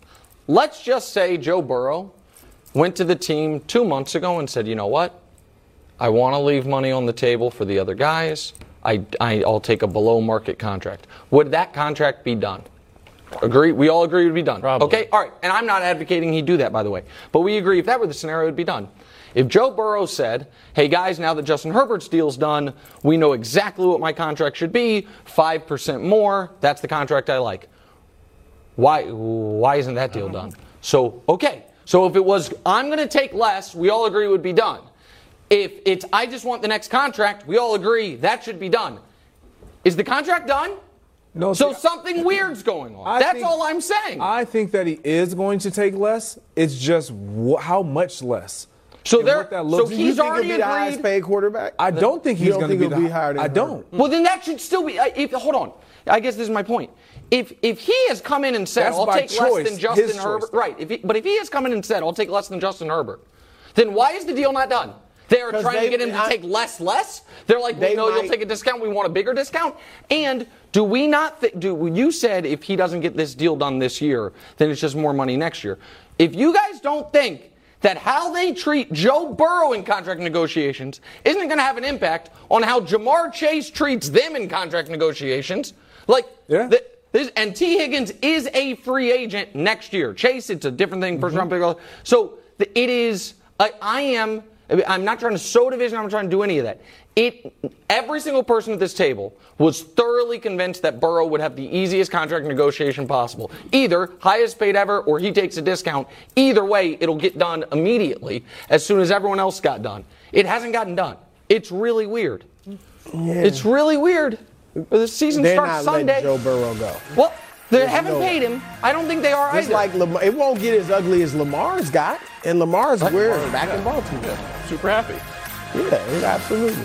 A: Let's just say Joe Burrow went to the team two months ago and said, you know what? I want to leave money on the table for the other guys. I, I, I'll take a below market contract. Would that contract be done? Agree? We all agree it would be done.
E: Probably.
A: Okay? All right. And I'm not advocating he do that, by the way. But we agree if that were the scenario, it would be done. If Joe Burrow said, hey guys, now that Justin Herbert's deal's done, we know exactly what my contract should be 5% more, that's the contract I like. Why, why isn't that deal done? So, okay. So if it was, I'm going to take less, we all agree it would be done. If it's, I just want the next contract, we all agree that should be done. Is the contract done?
J: No,
A: so
J: see,
A: something weird's going on.
J: I
A: That's
J: think-
A: all I'm saying.
J: I think that he is going to take less. It's just wh- how much less.
A: So
J: And
A: there-
J: what that
A: so he's
C: think
A: already
C: he'll be the highest
A: agreed-
C: paid quarterback?
J: I don't think he's going to be
C: he'll
J: the
C: be higher
J: I don't.
A: Well, then that should still be. If, hold on. I guess this is my point. If if he has come in and said,
J: That's
A: "I'll
J: by
A: take less than Justin. Herbert," right? If he, but if he has come in and said, "I'll take less than Justin Herbert," then why is the deal not done? They are trying
C: they-
A: to get him to
C: I-
A: take less, less. They're like,
C: They
A: "We know you'll take a discount. We want a bigger discount." And do we not? Th- do you said if he doesn't get this deal done this year, then it's just more money next year? If you guys don't think that how they treat Joe Burrow in contract negotiations isn't going to have an impact on how Ja'Marr Chase treats them in contract negotiations. Like, th- this, and Tee Higgins is a free agent next year. Chase, it's a different thing, 1st mm-hmm. round pick. So th- it is, I, I am, I'm not trying to sow division, I'm not trying to do any of that. It, every single person at this table was thoroughly convinced that Burrow would have the easiest contract negotiation possible. Either highest paid ever or he takes a discount. Either way, it'll get done immediately as soon as everyone else got done. It hasn't gotten done. It's really weird. It's really weird. The season
C: They're
A: starts
C: not
A: Sunday.
C: letting Joe Burrow go.
A: Well, they
C: There's
A: haven't
C: no-
A: paid him. I don't think they are
C: Just
A: either.
C: like Lamar, it won't get as ugly as Lamar's got, and Lamar's we're back in Baltimore.
E: Super happy.
C: Yeah, absolutely.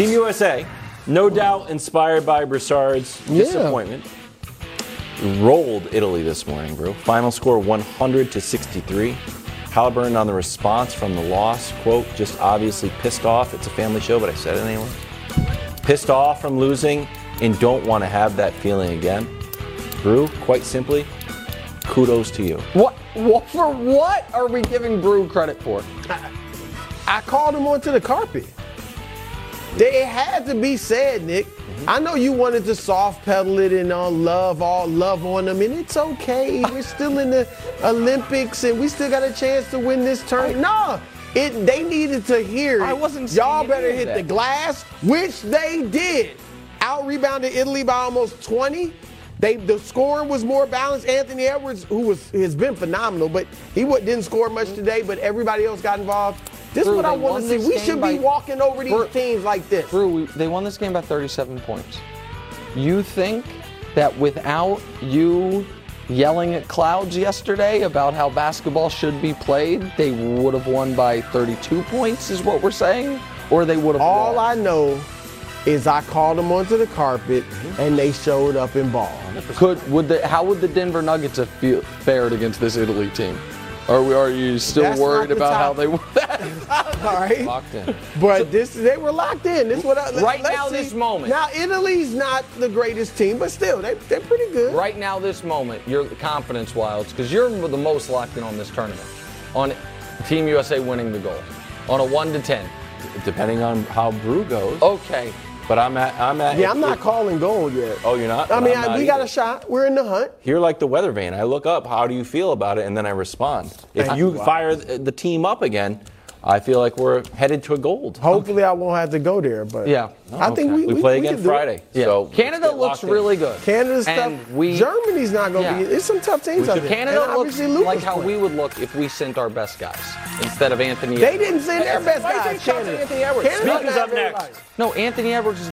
B: Team USA, no doubt inspired by Broussard's
C: Yeah.
B: disappointment, rolled Italy this morning, bro. Final score 100 to 63. Halliburton on the response from the loss, quote, just obviously pissed off. It's a family show, but I said it anyway. Pissed off from losing and don't want to have that feeling again. Brew, quite simply, kudos to you.
A: What, what for what are we giving Brew credit for?
C: I called him onto the carpet. They, had to be said, Nick. I know you wanted to soft pedal it and uh, love all love on them, and it's okay. We're still in the Olympics, and we still got a chance to win this tournament. No, it. They needed to hear it.
A: I wasn't
C: Y'all better hit
A: that.
C: the glass, which they did. Out rebounded Italy by almost 20. They the scoring was more balanced. Anthony Edwards, who was has been phenomenal, but he didn't score much today. But everybody else got involved. This is what I want to see. We should
A: by-
C: be walking over these
A: Brew-
C: teams like this.
A: Brew, we, they won this game by 37 points. You think that without you yelling at clouds yesterday about how basketball should be played, they would have won by 32 points, is what we're saying? Or they would have
C: All
A: lost?
C: I know is I called them onto the carpet mm-hmm. and they showed up in ball.
A: Could would the how would the Denver Nuggets have fared against this Italy team? Are we are you still
C: That's not
A: worried
C: the
A: about how
C: topic.
A: they *laughs*
C: All right.
A: locked in?
C: But this, they were locked in. This what I,
A: Right now,
C: see.
A: this moment.
C: Now Italy's not the greatest team, but still, they they're pretty good.
A: Right now, this moment, your confidence Wildes because you're the most locked in on this tournament. On Team USA winning the gold on a one to ten.
B: Depending on how Brew goes.
A: Okay.
B: But I'm at, I'm at.
C: Yeah, I'm not calling gold yet.
B: Oh, you're not?
C: I mean,
B: I'm not
C: we got a shot. We're in the hunt.
B: You're like the weather vane. I look up, how do you feel about it? And then I respond. If
C: Thank
B: you
C: you.
B: fire th- the team up again, I feel like we're headed to a gold.
C: Hopefully, I won't have to go there. But
A: Yeah.
C: I think we,
B: We
C: we
B: play
C: we
B: again
C: can do it.
B: Friday.
A: Yeah.
B: So
A: Canada looks
B: locked in.
A: really good.
C: Canada's
A: And
C: tough.
A: we-
C: Germany's not going to
A: Yeah.
C: be. It's some tough teams out there.
A: Canada
C: and
A: looks like how
C: playing.
A: we would look if we sent our best guys instead of Anthony.
C: They
A: Edwards.
C: didn't send their best
B: Why
C: guys.
B: take
C: Canada.
B: Anthony Edwards?
C: Canada
B: up next.
C: everybody.
A: No, Anthony Edwards is